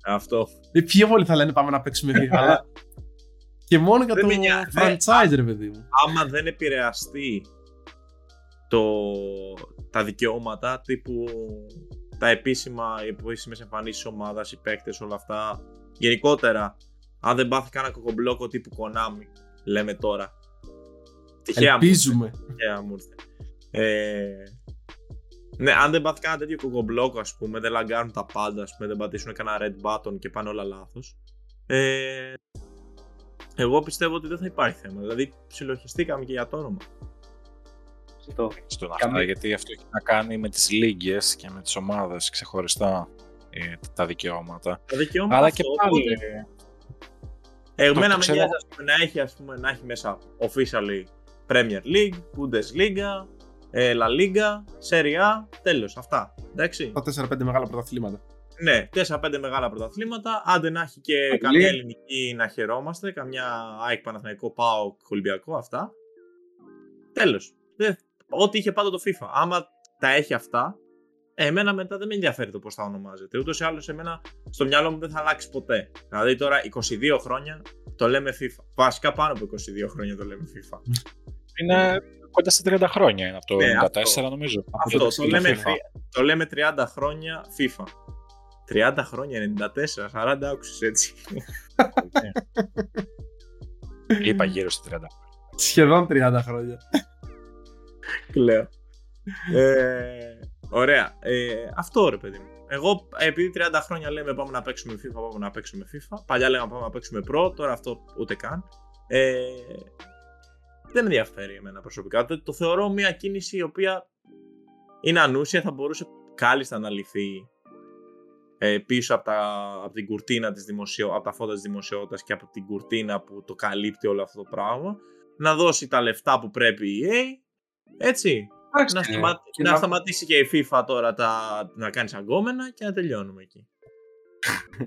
Αυτό. Ε, Πιο πολύ θα λένε πάμε να παίξουμε FIFA, αλλά και μόνο για Δεν το με νοιάζει. franchise, ρε παιδί μου. Άμα δεν επηρεαστεί το... τα δικαιώματα τύπου τα επίσημα, οι επίσημες εμφανίσεις ομάδας, οι παίκτες, όλα αυτά. Γενικότερα, αν δεν πάθει κανένα κοκομπλόκο τύπου Konami, λέμε τώρα. Τυχαία μου ήρθε. Ελπίζουμε. τυχαία μου ήρθε. Ε, ναι, αν δεν πάθει κανένα τέτοιο κοκομπλόκο, ας πούμε, δεν λαγκάρουν τα πάντα, ας πούμε, δεν πατήσουν κανένα red button και πάνε όλα λάθος. Ε, εγώ πιστεύω ότι δεν θα υπάρχει θέμα. Δηλαδή, ψιλοχιστήκαμε και για το όνομα. Αυτό. στον Καμία- αυτά, γιατί αυτό έχει να κάνει με τις λίγες και με τις ομάδες ξεχωριστά ε, τα δικαιώματα. Τα δικαιώματα Αλλά αυτό, και πάλι, οπότε, Εμένα το με ξέρω. νοιάζει ας πούμε, να, έχει, ας πούμε, να έχει μέσα officially Premier League, Bundesliga, ε, La Liga, Serie A, τέλος, αυτά. Εντάξει. Τα 4-5 μεγάλα πρωταθλήματα. Ναι, 4-5 μεγάλα πρωταθλήματα. Άντε να έχει και Πολύ. καμιά ελληνική να χαιρόμαστε, καμιά ΑΕΚ Παναθηναϊκό, ΠΑΟΚ, Ολυμπιακό, αυτά. Τέλος. Δεν- Ό,τι είχε πάντα το FIFA. Άμα τα έχει αυτά, ε, εμένα μετά δεν με ενδιαφέρει το πώς θα ονομάζεται. Ούτως ή άλλως εμένα στο μυαλό μου δεν θα αλλάξει ποτέ. Δηλαδή τώρα 22 χρόνια το λέμε FIFA. Βασικά πάνω από 22 χρόνια το λέμε FIFA. είναι κοντά στα 30 χρόνια είναι από το Ναι, 94 νομίζω. Από Αυτό, τότε το που λέμε, είναι FIFA. τρι- το λέμε 30 χρόνια FIFA. 30 χρόνια, 94, 40 άκουσες έτσι. Είπα γύρω στα 30. Σχεδόν 30 χρόνια. Κλαίω. ε, ωραία. Ε, αυτό ρε παιδί μου. Εγώ επειδή 30 χρόνια λέμε πάμε να παίξουμε FIFA, πάμε να παίξουμε FIFA. Παλιά λέγαμε πάμε να παίξουμε Pro, τώρα αυτό ούτε καν. Ε, δεν με ενδιαφέρει εμένα προσωπικά. Το, το θεωρώ μια κίνηση η οποία είναι ανούσια, θα μπορούσε κάλλιστα να λυθεί ε, πίσω από, τα, από την κουρτίνα της δημοσιο, από τα φώτα της δημοσιότητας και από την κουρτίνα που το καλύπτει όλο αυτό το πράγμα. Να δώσει τα λεφτά που πρέπει η EA, έτσι, Εντάξει, να, ναι. σταμα... Και να να- σταματήσει και η FIFA τώρα τα... να κάνει αγκόμενα και να τελειώνουμε εκεί.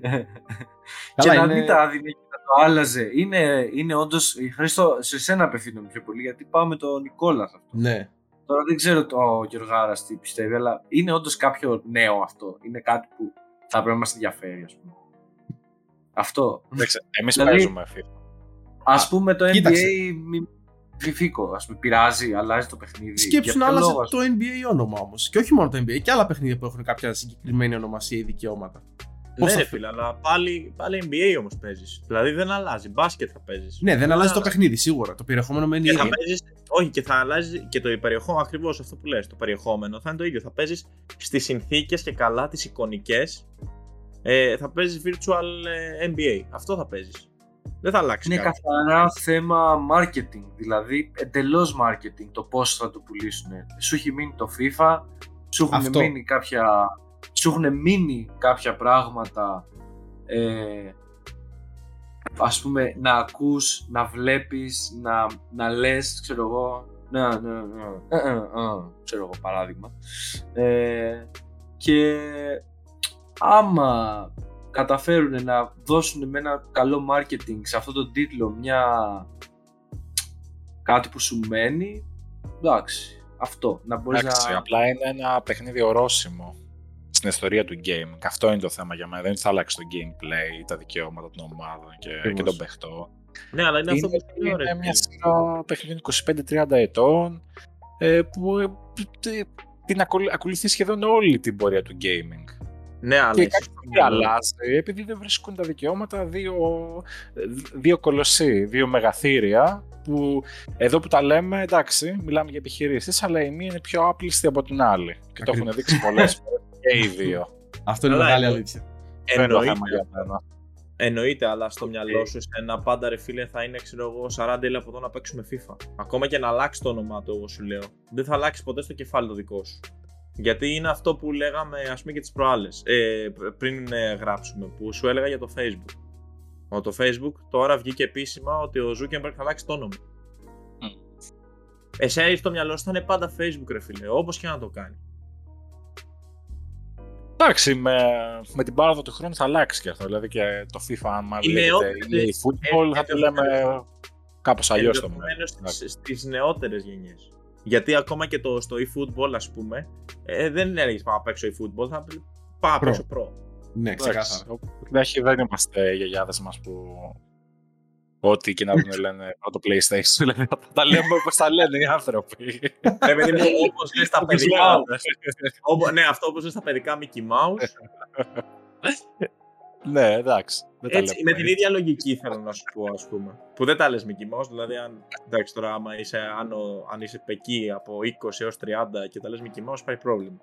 και Καλά, να είναι- μην τα άδινε και να το άλλαζε. Είναι, είναι όντω. Χρήστο, σε σένα απευθύνομαι πιο πολύ γιατί πάω με τον Νικόλα σε αυτό. Ναι. Τώρα δεν ξέρω το ο Γιωργάρας τι πιστεύει, αλλά είναι όντως κάποιο νέο αυτό. Είναι κάτι που θα πρέπει να μας ενδιαφέρει, ας πούμε. Αυτό. Εμείς Δηλαδή- παίζουμε FIFA. Α πούμε το NBA Κοίταξε. Μη- φιφίκο, ας πούμε, πειράζει, αλλάζει το παιχνίδι. Σκέψου Για να ποιο άλλαζε λόγο, ας το NBA όνομα όμως. Και όχι μόνο το NBA, και άλλα παιχνίδια που έχουν κάποια συγκεκριμένη ονομασία ή δικαιώματα. Πώς ναι, θα ρε φε- φίλε, αλλά πάλι, πάλι NBA όμως παίζεις. Δηλαδή δεν αλλάζει. Μπάσκετ θα παίζεις. Ναι, δεν αλλάζει το παιχνίδι σίγουρα. Το περιεχόμενο μένει Και θα ίδιο. παίζεις, όχι, και θα αλλάζει και το περιεχόμενο, ακριβώς αυτό που λες, το περιεχόμενο θα είναι το ίδιο. Θα παίζεις στις συνθήκες και καλά τις εικονικές. Ε, θα παίζεις virtual ε, NBA. Αυτό θα παίζεις. Δεν θα αλλάξει Είναι κάτι. καθαρά θέμα marketing, δηλαδή εντελώς marketing το πώς θα το πουλήσουν. Σου έχει μείνει το FIFA, σου έχουν Αυτό. μείνει κάποια, σου έχουν μείνει κάποια πράγματα ε, ας πούμε να ακούς, να βλέπεις, να, να λες, ξέρω εγώ, να, να, να, ε, ε, ε, ξέρω εγώ παράδειγμα. Ε, και άμα καταφέρουν να δώσουν με ένα καλό marketing σε αυτό το τίτλο μια κάτι που σου μένει, εντάξει, αυτό, να μπορείς Εντάξει, να... απλά είναι ένα παιχνίδι ορόσημο στην ιστορία του game. Και αυτό είναι το θέμα για μένα. Δεν θα αλλάξει το gameplay, τα δικαιώματα των ομάδων και, και Ακριβώς. των παιχτών. Ναι, αλλά είναι, αυτό που είναι, λέω, ρε είναι μια φίλε. σειρά παιχνιδιών 25-30 ετών ε, που ε, ε, την ακολου- ακολουθεί σχεδόν όλη την πορεία του gaming. Ναι, αλλά Και εσύ κάτι στο που μυαλό- αλλάζεις, επειδή δεν βρίσκουν τα δικαιώματα δύο, δύο κολοσσοί, δύο μεγαθύρια, που εδώ που τα λέμε, εντάξει, μιλάμε για επιχειρήσεις, αλλά η μία είναι πιο άπλιστη από την άλλη. Και το Ακριβώς. έχουν δείξει πολλές φορές και οι δύο. Αυτό είναι Καλά, μεγάλη εννοεί- αλήθεια. Δεν είναι το Εννοείται, θέμα για μένα. εννοείται, αλλά στο μυαλό σου ένα πάντα ρε φίλε θα είναι ξέρω εγώ 40 έλα από εδώ να παίξουμε FIFA. Ακόμα και να αλλάξει το όνομά του, εγώ σου λέω. Δεν θα αλλάξει ποτέ στο κεφάλι το δικό σου. Γιατί είναι αυτό που λέγαμε, ας πούμε, και τις προάλλες. Ε, πριν ε, γράψουμε, που σου έλεγα για το Facebook. Ο, το Facebook τώρα βγήκε επίσημα ότι ο Zuckerberg θα αλλάξει το όνομα. Μμ. Εσύ στο μυαλό σου θα είναι πάντα Facebook, ρε φίλε, όπως και να το κάνει. Εντάξει, με, με την πάροδο του χρόνου θα αλλάξει και αυτό. Δηλαδή και το FIFA, άμα Οι λέγεται νεότερες- EA Football, ε, θα το ε, λέμε κάπως αλλιώς το μέλλον. Ενδεχομένως στις, στις νεότερες γενιές. Γιατί ακόμα και το, στο eFootball, ας πούμε, ε, δεν έλεγες πάω να παίξω eFootball, θα πει πάω να Pro. παίξω Pro. Ναι, ξεκάθαρα. Εντάξει, δεν είμαστε οι γιαγιάδες μας που ό,τι και να δουν λένε από το PlayStation. Δηλαδή, τα λέμε όπως τα λένε οι άνθρωποι. Ρε παιδί μου, όπως λες τα Όπως παιδικά, λένε. όπως- ναι, αυτό όπως λες τα παιδικά Mickey Mouse, ναι, εντάξει. Δεν τα έτσι, λέμε. με την ίδια λογική θέλω να σου πω, ας πούμε. Που δεν τα λες Mickey Mouse, δηλαδή αν, εντάξει τώρα άμα είσαι, άνω, αν είσαι εκεί από 20 έως 30 και τα λες Mickey Mouse, πάει πρόβλημα.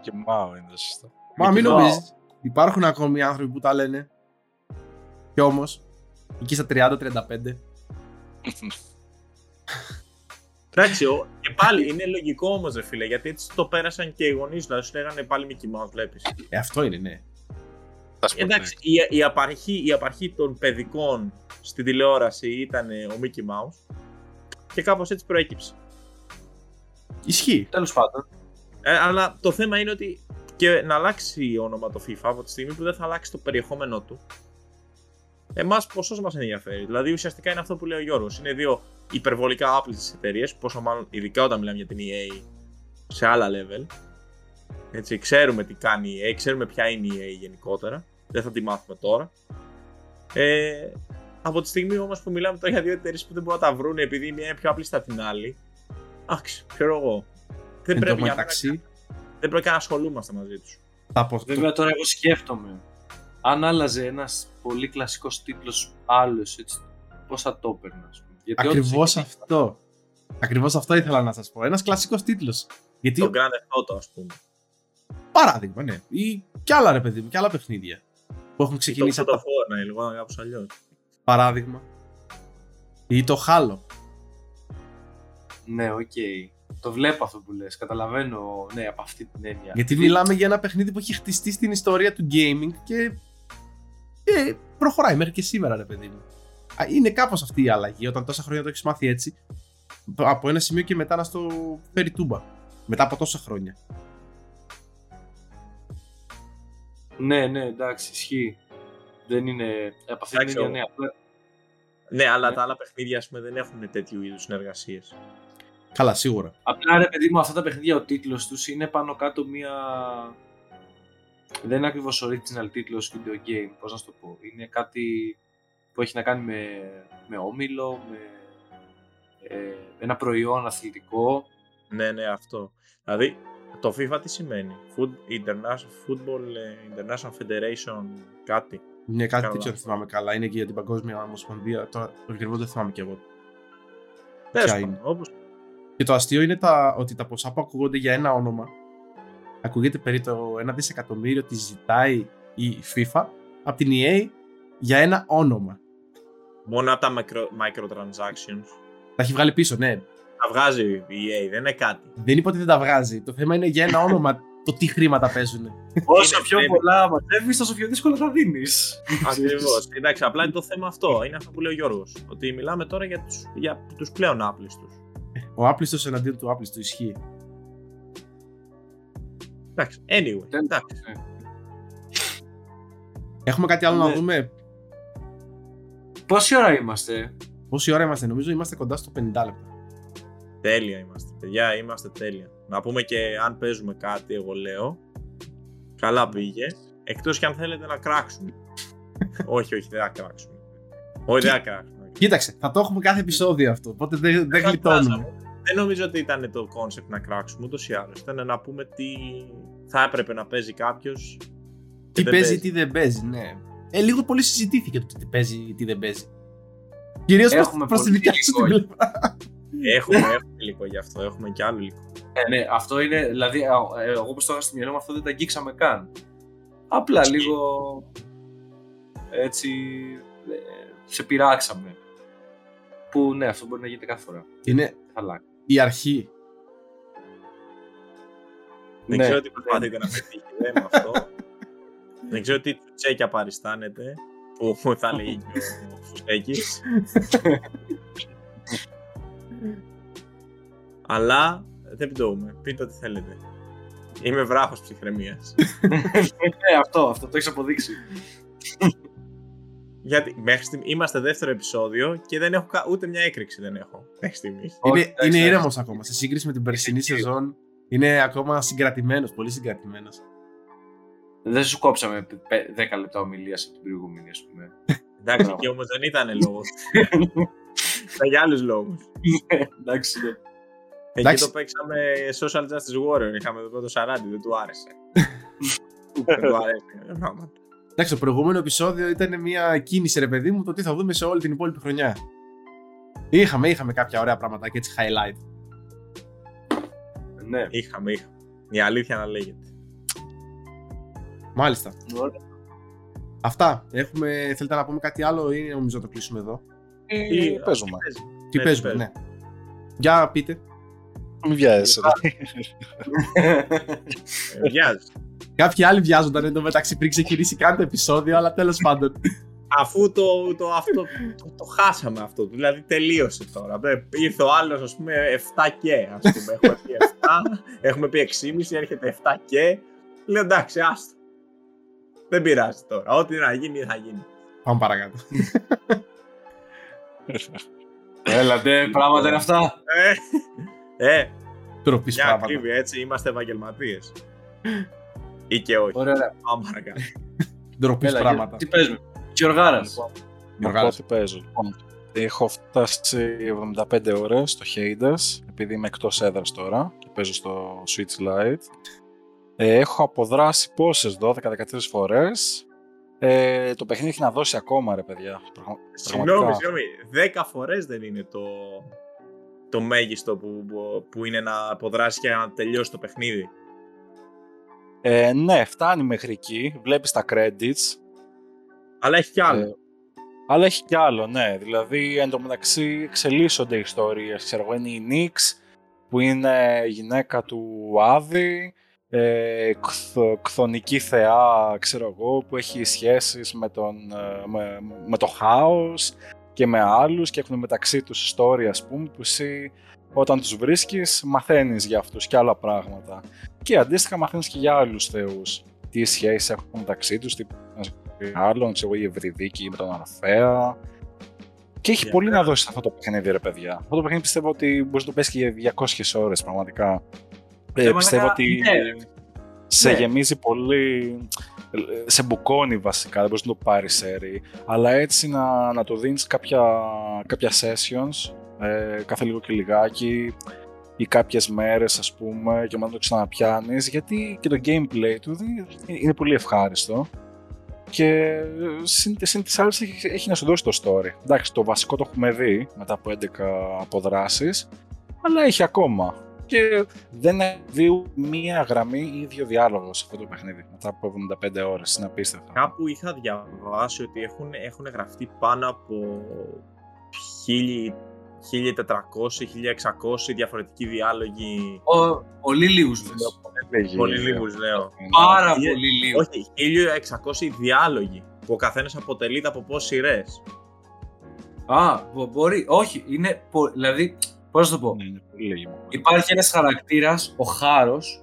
Και μάω είναι σωστό. Μα μην Mickey Mouse. νομίζεις. Υπάρχουν ακόμη άνθρωποι που τα λένε. Κι όμως, εκεί στα 30-35, Εντάξει, ο- και πάλι είναι λογικό όμως, ρε φίλε, γιατί έτσι το πέρασαν και οι γονείς. Δηλαδή σου λέγανε πάλι Mickey Mouse, βλέπεις. ε, αυτό είναι, ναι. Εντάξει, η, η, απαρχή, η απαρχή των παιδικών στην τηλεόραση ήταν ο Mickey Mouse και κάπως έτσι προέκυψε. Ισχύει. Τέλος πάντων. Ε, αλλά το θέμα είναι ότι και να αλλάξει όνομα το FIFA από τη στιγμή που δεν θα αλλάξει το περιεχόμενό του. Εμάς πόσο μας ενδιαφέρει. Δηλαδή ουσιαστικά είναι αυτό που λέει ο Γιώργος. Είναι δύο υπερβολικά άπλητε εταιρείες, πόσο μάλλον ειδικά όταν μιλάμε για την EA σε άλλα level. Έτσι, ξέρουμε τι κάνει η EA, ξέρουμε ποια είναι η EA γενικότερα. Δεν θα τη μάθουμε τώρα. Ε, από τη στιγμή όμως που μιλάμε τώρα για δύο εταιρείες που δεν μπορούν να τα βρουν επειδή η μία είναι πιο απλή από την άλλη. Εντάξει, ξέρω εγώ. Δεν Εν τω πρέπει για μένα μεταξύ, δεν πρέπει καν να ασχολούμαστε μαζί τους. θα πω αυτό. Βέβαια τώρα εγώ σκέφτομαι. Αν άλλαζε ένας πολύ κλασικός τίτλος άλλος, έτσι, πώς θα το έπαιρνα, ας πούμε. Γιατί όντως Ακριβώς έχει- αυτό. Ακριβώς αυτό ήθελα να σας πω. Ένας κλασικός τίτλος. Γιατί, Το Grand Theft Auto, ας πούμε. Παράδειγμα, ναι. Ή κι άλλα ρε παιδί μου, κι άλλα παιχνίδια. Που έχουν Το ξεκινήσει God από of τα War, ναι, λίγο κάπως αλλιώς. παράδειγμα. Ή το Halo. Ναι, οκ. Το βλέπω αυτό που λες. Καταλαβαίνω, ναι, από αυτή την έννοια. Γιατί μιλάμε για ένα παιχνίδι που έχει χτιστεί στην ιστορία του gaming και, και προχωράει μέχρι και σήμερα, ρε παιδί μου. Α, Είναι κάπως αυτή η αλλαγή όταν τόσα χρόνια το έχεις μάθει έτσι. Από ένα σημείο και μετά να στο φέρει τούμπα. Μετά από τόσα χρόνια. Ναι, ναι, εντάξει, ισχύει. Δεν είναι. Από αυτή την Εντάξει, έννοια, ο- ναι, απλά Ναι, αλλά Ναι. τα άλλα παιχνίδια ας πούμε, δεν έχουν τέτοιου είδους συνεργασίες. Καλά, σίγουρα. Απλά ρε παιδί μου, αυτά τα παιχνίδια ο τίτλος τους είναι πάνω κάτω μία... Δεν είναι ακριβώς original τίτλος video game, πώς να σου το πω. Είναι κάτι που έχει να κάνει με, με όμιλο, με ε, ένα προϊόν αθλητικό. Ναι, ναι, αυτό. Δηλαδή, το FIFA τι σημαίνει; Food, International, Football ε, International Federation κάτι. Είναι κάτι Καλά. τέτοιο δεν θυμάμαι καλά. Είναι και για την Παγκόσμια Ομοσπονδία. Τώρα ακριβώς δεν θυμάμαι κι εγώ. Τέλος Ποια πάντων, είναι. όπως Και το αστείο είναι τα, ότι τα ποσά που ακούγονται για ένα όνομα ακούγεται περί το 1 δισεκατομμύριο τη ζητάει η FIFA από την EA για ένα όνομα. μόνο από τα micro, microtransactions. Τα έχει βγάλει πίσω, ναι. Τα βγάζει η EA, δεν είναι κάτι. Δεν είπα ότι δεν τα βγάζει. Το θέμα είναι για ένα όνομα το τι χρήματα παίζουν. Όσο πιο πρέπει. πολλά μαζεύεις, τόσο πιο δύσκολα θα δίνεις. Ακριβώς. Εντάξει, απλά είναι το θέμα αυτό. Είναι αυτό που λέει ο Γιώργος. Ότι μιλάμε τώρα για τους για τους πλέον άπλιστους. Ο άπλιστος εναντίον του άπλιστου ισχύει. Εντάξει, anyway. Δεν- Εντάξει. Έχουμε κάτι άλλο να Ναι. δούμε; Πόση ώρα είμαστε; Πόση ώρα είμαστε, νομίζω είμαστε κοντά στο 50 λεπτά. Τέλεια είμαστε, παιδιά, είμαστε τέλεια. Να πούμε και αν παίζουμε κάτι, εγώ λέω. Καλά πήγε. Εκτός και αν θέλετε να κράξουμε. όχι, όχι, δεν θα κράξουμε. όχι, δεν θα κράξουμε. Κοίταξε, θα το έχουμε κάθε επεισόδιο αυτό. Οπότε δεν, δεν θα γλιτώνουμε. κράζαμε. δεν νομίζω ότι ήταν το concept να κράξουμε ούτως ή άλλως. Ήταν να πούμε τι θα έπρεπε να παίζει κάποιος. Τι παίζει, τι δεν παίζει, ναι. Ε, λίγο πολύ συζητήθηκε το τι παίζει, τι δεν παίζει. Κυρίως Έχουμε προς τη πολύ δικιά σου υλικό. την πλευρά. Έχουμε, έχουμε υλικό γι' αυτό. Έχουμε και άλλο υλικό. Ε, ναι, αυτό είναι, δηλαδή, α, ε, εγώ όπως το είχα στο μυαλό μου, αυτό δεν τα αγγίξαμε καν. Απλά λίγο, έτσι, ε, σε πειράξαμε. Που ναι, αυτό μπορεί να γίνεται κάθε φορά. Είναι Αλλά. η αρχή. Δεν Ναι. ξέρω τι προσπαθείτε να πετύχετε με αυτό. Δεν ξέρω τι τσέκια παριστάνετε. Που θα λέει και ο Φουστέκης. Αλλά δεν πιτώουμε. Πείτε ό,τι θέλετε. Είμαι βράχος ψυχραιμίας. ναι, αυτό, αυτό το έχεις αποδείξει. Γιατί μέχρι στιγμή είμαστε δεύτερο επεισόδιο και δεν έχω κα- ούτε μια έκρηξη δεν έχω μέχρι στιγμής. Όχι, Είναι, εντάξει, είναι εντάξει. ήρεμος ακόμα. Σε σύγκριση με την περσινή σεζόν, είναι ακόμα συγκρατημένος, πολύ συγκρατημένος. Δεν σου κόψαμε πε- 10 λεπτά ομιλίας από την προηγούμενη, ας πούμε. Εντάξει, Μπράβο. και όμως δεν ήταν λόγος. Ήταν για άλλους λόγους. Εντάξει, ναι. Εκεί Εντάξει. το παίξαμε Social Justice Warrior. Είχαμε εδώ το 40, δεν του άρεσε. δεν του άρεσε κάποια πράγματα. Εντάξει, το προηγούμενο επεισόδιο ήταν μια κίνηση, ρε παιδί μου, το τι θα δούμε σε όλη την υπόλοιπη χρονιά. Είχαμε, είχαμε κάποια ωραία πράγματα και έτσι highlight. ναι. Είχαμε, είχαμε. Η αλήθεια να λέγεται. Μάλιστα. Ωραία. Αυτά. Έχουμε, θέλετε να πούμε κάτι άλλο ή νομίζω να το κλείσουμε εδώ; Τι παίζουμε. Τι Ναι, παίζουμε, τι ναι. Για πείτε. Μην βιάζεσαι. ρε. Ε, Βιάζει. Κάποιοι άλλοι βιάζονταν εντωμεταξύ πριν ξεκινήσει καν το επεισόδιο, αλλά τέλος πάντων. Αφού το, το, αυτό, το, το χάσαμε αυτό, δηλαδή τελείωσε τώρα. Ε, Ήρθε ο άλλος, ας πούμε, 7 και, ας πούμε. Έχουμε πει 7, έχουμε πει 6,5, έρχεται 7 και. Λέω εντάξει, άστο. Δεν πειράζει τώρα. Ό,τι να γίνει, θα γίνει. Πάμε παρακάτω. Έλατε, πράγματα είναι αυτά. Ε, ε Τροπής για πράγματα. ακρίβεια, έτσι είμαστε επαγγελματίες. Ή και όχι. Ωραία, ωραία. Πάμε παρακάτω. Ντροπής Έλα, πράγματα. Τι παίζουμε; Και οργάρα. Λοιπόν, να Οργάνωση. πω τι παίζω. Λοιπόν, έχω φτάσει 75 ώρες στο Hades, επειδή είμαι εκτός έδρας τώρα και παίζω στο Switch Lite. Ε, έχω αποδράσει πόσες, 12-13 φορές. Ε, το παιχνίδι έχει να δώσει ακόμα, ρε παιδιά. Πραγμα- Συγγνώμη, πραγματικά. συγγνώμη. 10 φορές δεν είναι το, το μέγιστο που, που, που είναι να αποδράσει και να τελειώσει το παιχνίδι. Ε, ναι, φτάνει μέχρι εκεί. Βλέπεις τα credits. Αλλά έχει κι άλλο. Ε, αλλά έχει κι άλλο, ναι. Δηλαδή, εν τω μεταξύ εξελίσσονται οι ιστορίες. Ξέρω εγώ, είναι η Νίξ, που είναι γυναίκα του Άδη, ε, κθ- κθονική θεά, ξέρω εγώ, που έχει σχέσεις με, τον, ε, με, με το χάος και με άλλους και έχουν μεταξύ τους story, ας πούμε, που εσύ όταν τους βρίσκεις μαθαίνεις για αυτούς και άλλα πράγματα. Και αντίστοιχα μαθαίνεις και για άλλους θεούς. Τι σχέσεις έχουν μεταξύ τους, τι άλλων, ξέρω εγώ, η Ευρυδίκη με τον Αρφαία. Και έχει Για πολύ μένα. να δώσει σε αυτό το παιχνίδι, ρε παιδιά. Αυτό το παιχνίδι πιστεύω ότι μπορείς να το πέσει και για 200 ώρες, πραγματικά. Ε, Ε, πιστεύω μαλάκα, ότι ναι. σε Ναι. γεμίζει πολύ. Ε, Σε μπουκώνει βασικά, δεν μπορείς να το πάρεις σερί. Αλλά έτσι να, να το δίνεις κάποια, κάποια sessions ε, κάθε λίγο και λιγάκι ή κάποιες μέρες ας πούμε και μετά το ξαναπιάνεις γιατί και το gameplay του δεν- είναι πολύ ευχάριστο και συν, συν τις άλλες έχει, έχει να σου δώσει το story. Εντάξει, το βασικό το έχουμε δει μετά από 11 αποδράσεις, αλλά έχει ακόμα. Και δεν έχει δει μία γραμμή ή δύο διάλογο σε αυτό το παιχνίδι μετά από 75 ώρες. Είναι απίστευτο. Κάπου είχα διαβάσει ότι έχουν, έχουν γραφτεί πάνω από 1000 1400-1600 διαφορετικοί διάλογοι. Ο, πολύ λίγους λες. Λίγοι, Πολύ ε, λίγους λέω. Πάρα Είναι- πολύ λίγους. Όχι, 1600 διάλογοι που ο καθένας αποτελείται από πόσες σειρές. Α, μπο- μπορεί. Όχι, είναι. πο- Δηλαδή, πώς να το πω; Ναι, είναι πολύ λίγοι. Υπάρχει ένας χαρακτήρας, ο Χάρος.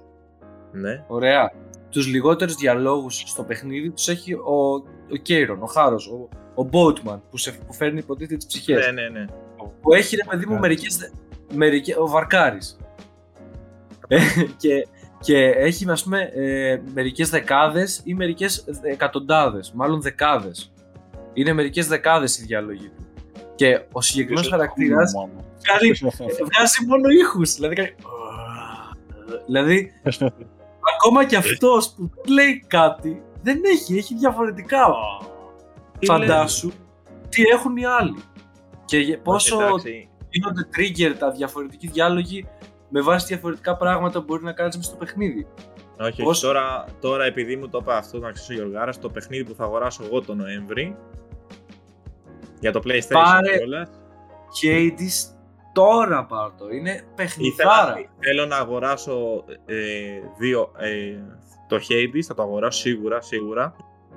Ναι. Ωραία. Τους λιγότερους διαλόγους στο παιχνίδι τους έχει ο, ο Κέιρον, ο Χάρος, ο, ο Boatman που, σε, που φέρνει υποτίθεται τις ψυχές. Ναι, ναι, ναι. Που έχει ρε παιδί μου μερικές. Μερικές, ο Βαρκάρης. και, και έχει, ας πούμε, ε, μερικές δεκάδες ή μερικές εκατοντάδε. Μάλλον δεκάδες. Είναι μερικές δεκάδες οι διάλογοι του. Και ο συγκεκριμένος Ίσως χαρακτήρας μόνο. κάνει, βγάζει μόνο ήχους. Δηλαδή, κάνει... δηλαδή, ακόμα και αυτός που δεν λέει κάτι, δεν έχει, έχει διαφορετικά. Τι Φαντάσου τι έχουν οι άλλοι. Και γε- πόσο Εντάξει, γίνονται trigger τα διαφορετικοί διάλογοι με βάση διαφορετικά πράγματα που μπορεί να κάνεις στο παιχνίδι. Όχι, όχι. Πώς- Τώρα, τώρα επειδή μου το είπε αυτό να ξέρεις ο Γιωργάρας, το παιχνίδι που θα αγοράσω εγώ το Νοέμβρη για το PlayStation Πάρε- κιόλας, Hades τώρα πάρ' το. Είναι ήθελα, παιχνιδάρα. θέλω να αγοράσω ε, δύο, ε, το Hades, θα το αγοράσω σίγουρα, σίγουρα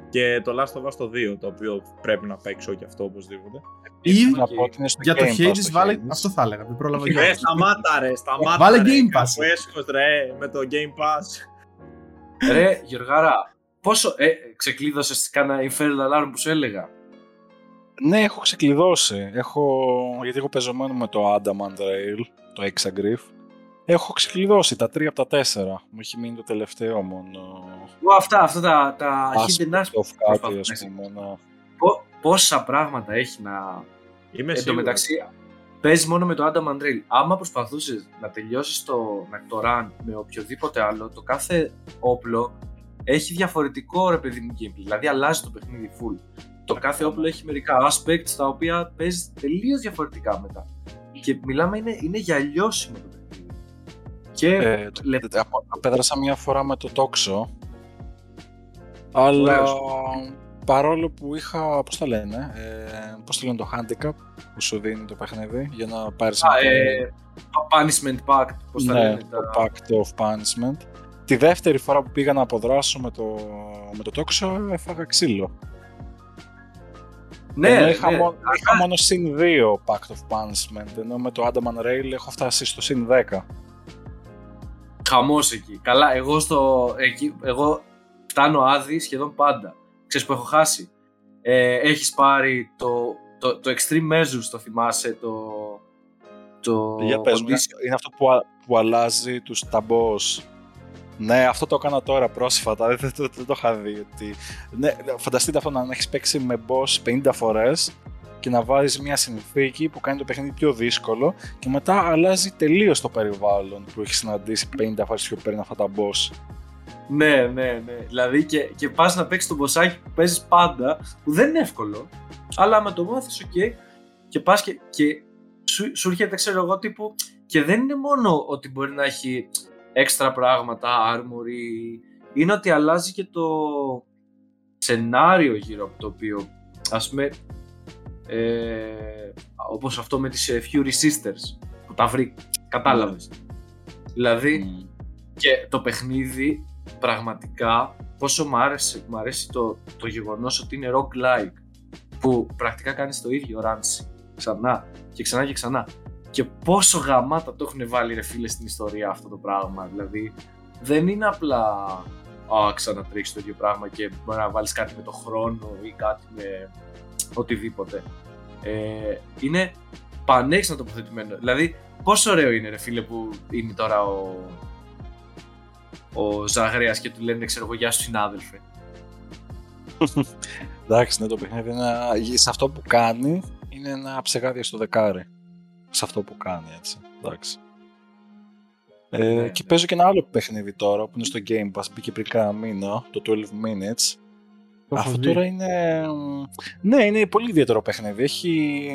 και το Last of Us το 2, το οποίο πρέπει να παίξω και αυτό οπωσδήποτε. Ή Να πω ότι είναι στο για το Game Pass Hades βάλε. Hades. Αυτό θα έλεγα. Δεν πρόλαβα Ρε, για σταμάτα ρε, σταμάτα Βάλε ρε, Game Pass. κάπου έσχος, ρε, με το Game Pass. Ρε, Γιωργάρα, πόσο. Ε, ξεκλείδωσες κάνα Infernal Alarm που σου έλεγα; Ναι, έχω ξεκλειδώσει. Έχω... Γιατί έχω πεζωμένο με το Adamant Rail, το Exagriff. Έχω ξεκλειδώσει τα τρία από τα τέσσερα. Μου έχει μείνει το τελευταίο μόνο. Ω, αυτά, αυτά τα, τα hidden Aspect aspects. of κάτι, προσπαθούν ας να πούμε. ναι. Πο- Πόσα πράγματα έχει να. Είμαι Εν τω σίγουρος. μεταξύ, παίζει μόνο με το Adam and Rail. Άμα προσπαθούσες να τελειώσεις το, να- το run με οποιοδήποτε άλλο, το κάθε όπλο έχει διαφορετικό ρε παιδί μου gameplay. Δηλαδή αλλάζει το παιχνίδι full. Το κάθε όπλο έχει μερικά aspects τα οποία παίζει τελείως διαφορετικά μετά. Και μιλάμε είναι, είναι για λιώσιμο το παιχνίδι. Και Ε, το- λε- το- απο- Απέδρασα μια φορά με το Toxo. Αλλά Ωραίος. παρόλο που είχα, πώς τα λένε, ε, πώς το λένε το handicap που σου δίνει το παιχνίδι για να πάρεις Α, ένα ε, punishment pact, πώς τα ναι, λένε. το Τα... Pact of Punishment. Τη δεύτερη φορά που πήγα να αποδράσω με το, με το Toxo έφαγα ξύλο. Ναι, ενώ ναι, είχα, ναι. μόνο, είχα μόνο συν 2 Pact of Punishment, ενώ με το Adamant Rail έχω φτάσει στο συν 10. Χαμός εκεί. Καλά, εγώ, στο, εκεί, εγώ φτάνω άδει σχεδόν πάντα. Ξέρεις που έχω χάσει; Ε, έχεις πάρει το, το, το Extreme Measures, το θυμάσαι, το... το Για πες μου, είναι, condition. είναι αυτό που, α- που αλλάζει τους τα boss. Ναι, αυτό το έκανα τώρα πρόσφατα, δεν, δεν, δεν το είχα δει. Ότι... Ναι, φανταστείτε αυτό να έχεις παίξει με boss 50 φορές και να βάζεις μια συνθήκη που κάνει το παιχνίδι πιο δύσκολο και μετά αλλάζει τελείως το περιβάλλον που έχεις συναντήσει 50 φορές και παίρνει αυτά τα boss. Ναι, ναι, ναι. Δηλαδή και, και πας να παίξεις το μποσάκι που παίζεις πάντα, που δεν είναι εύκολο, αλλά άμα το μάθεις, οκ, και πας και, και σου, σου έρχεται, ξέρω εγώ, τύπου, και δεν είναι μόνο ότι μπορεί να έχει έξτρα πράγματα, armory, είναι ότι αλλάζει και το σενάριο γύρω από το οποίο, ας πούμε, ε, όπως αυτό με τις ε, Fury Sisters, που τα βρει, κατάλαβες. Δηλαδή, Μμ. και το παιχνίδι πραγματικά πόσο μου άρεσε, μου αρέσει το, το γεγονός ότι είναι roguelike που πρακτικά κάνεις το ίδιο ράντσι ξανά και ξανά και ξανά και πόσο γαμάτα το έχουν βάλει ρε φίλε στην ιστορία αυτό το πράγμα δηλαδή δεν είναι απλά α, ξανατρέξεις το ίδιο πράγμα και μπορεί να βάλεις κάτι με το χρόνο ή κάτι με οτιδήποτε ε, είναι πανέξυπνα τοποθετημένο δηλαδή πόσο ωραίο είναι ρε φίλε που είναι τώρα ο, ο Ζαγρέας και του λένε ξέρω εγώ γεια σου συνάδελφε. Εντάξει, ναι, το παιχνίδι είναι ένα... σε αυτό που κάνει είναι ένα ψεγάδι στο δεκάρι. Σε αυτό που κάνει, έτσι. Εντάξει. Ε, Ναι, και ναι. παίζω και ένα άλλο παιχνίδι τώρα που είναι στο Game Pass, μπήκε πριν κάνα μήνα, το 12 Minutes. Το έχω Αυτό δει. τώρα είναι. Ναι, είναι πολύ ιδιαίτερο παιχνίδι. Έχει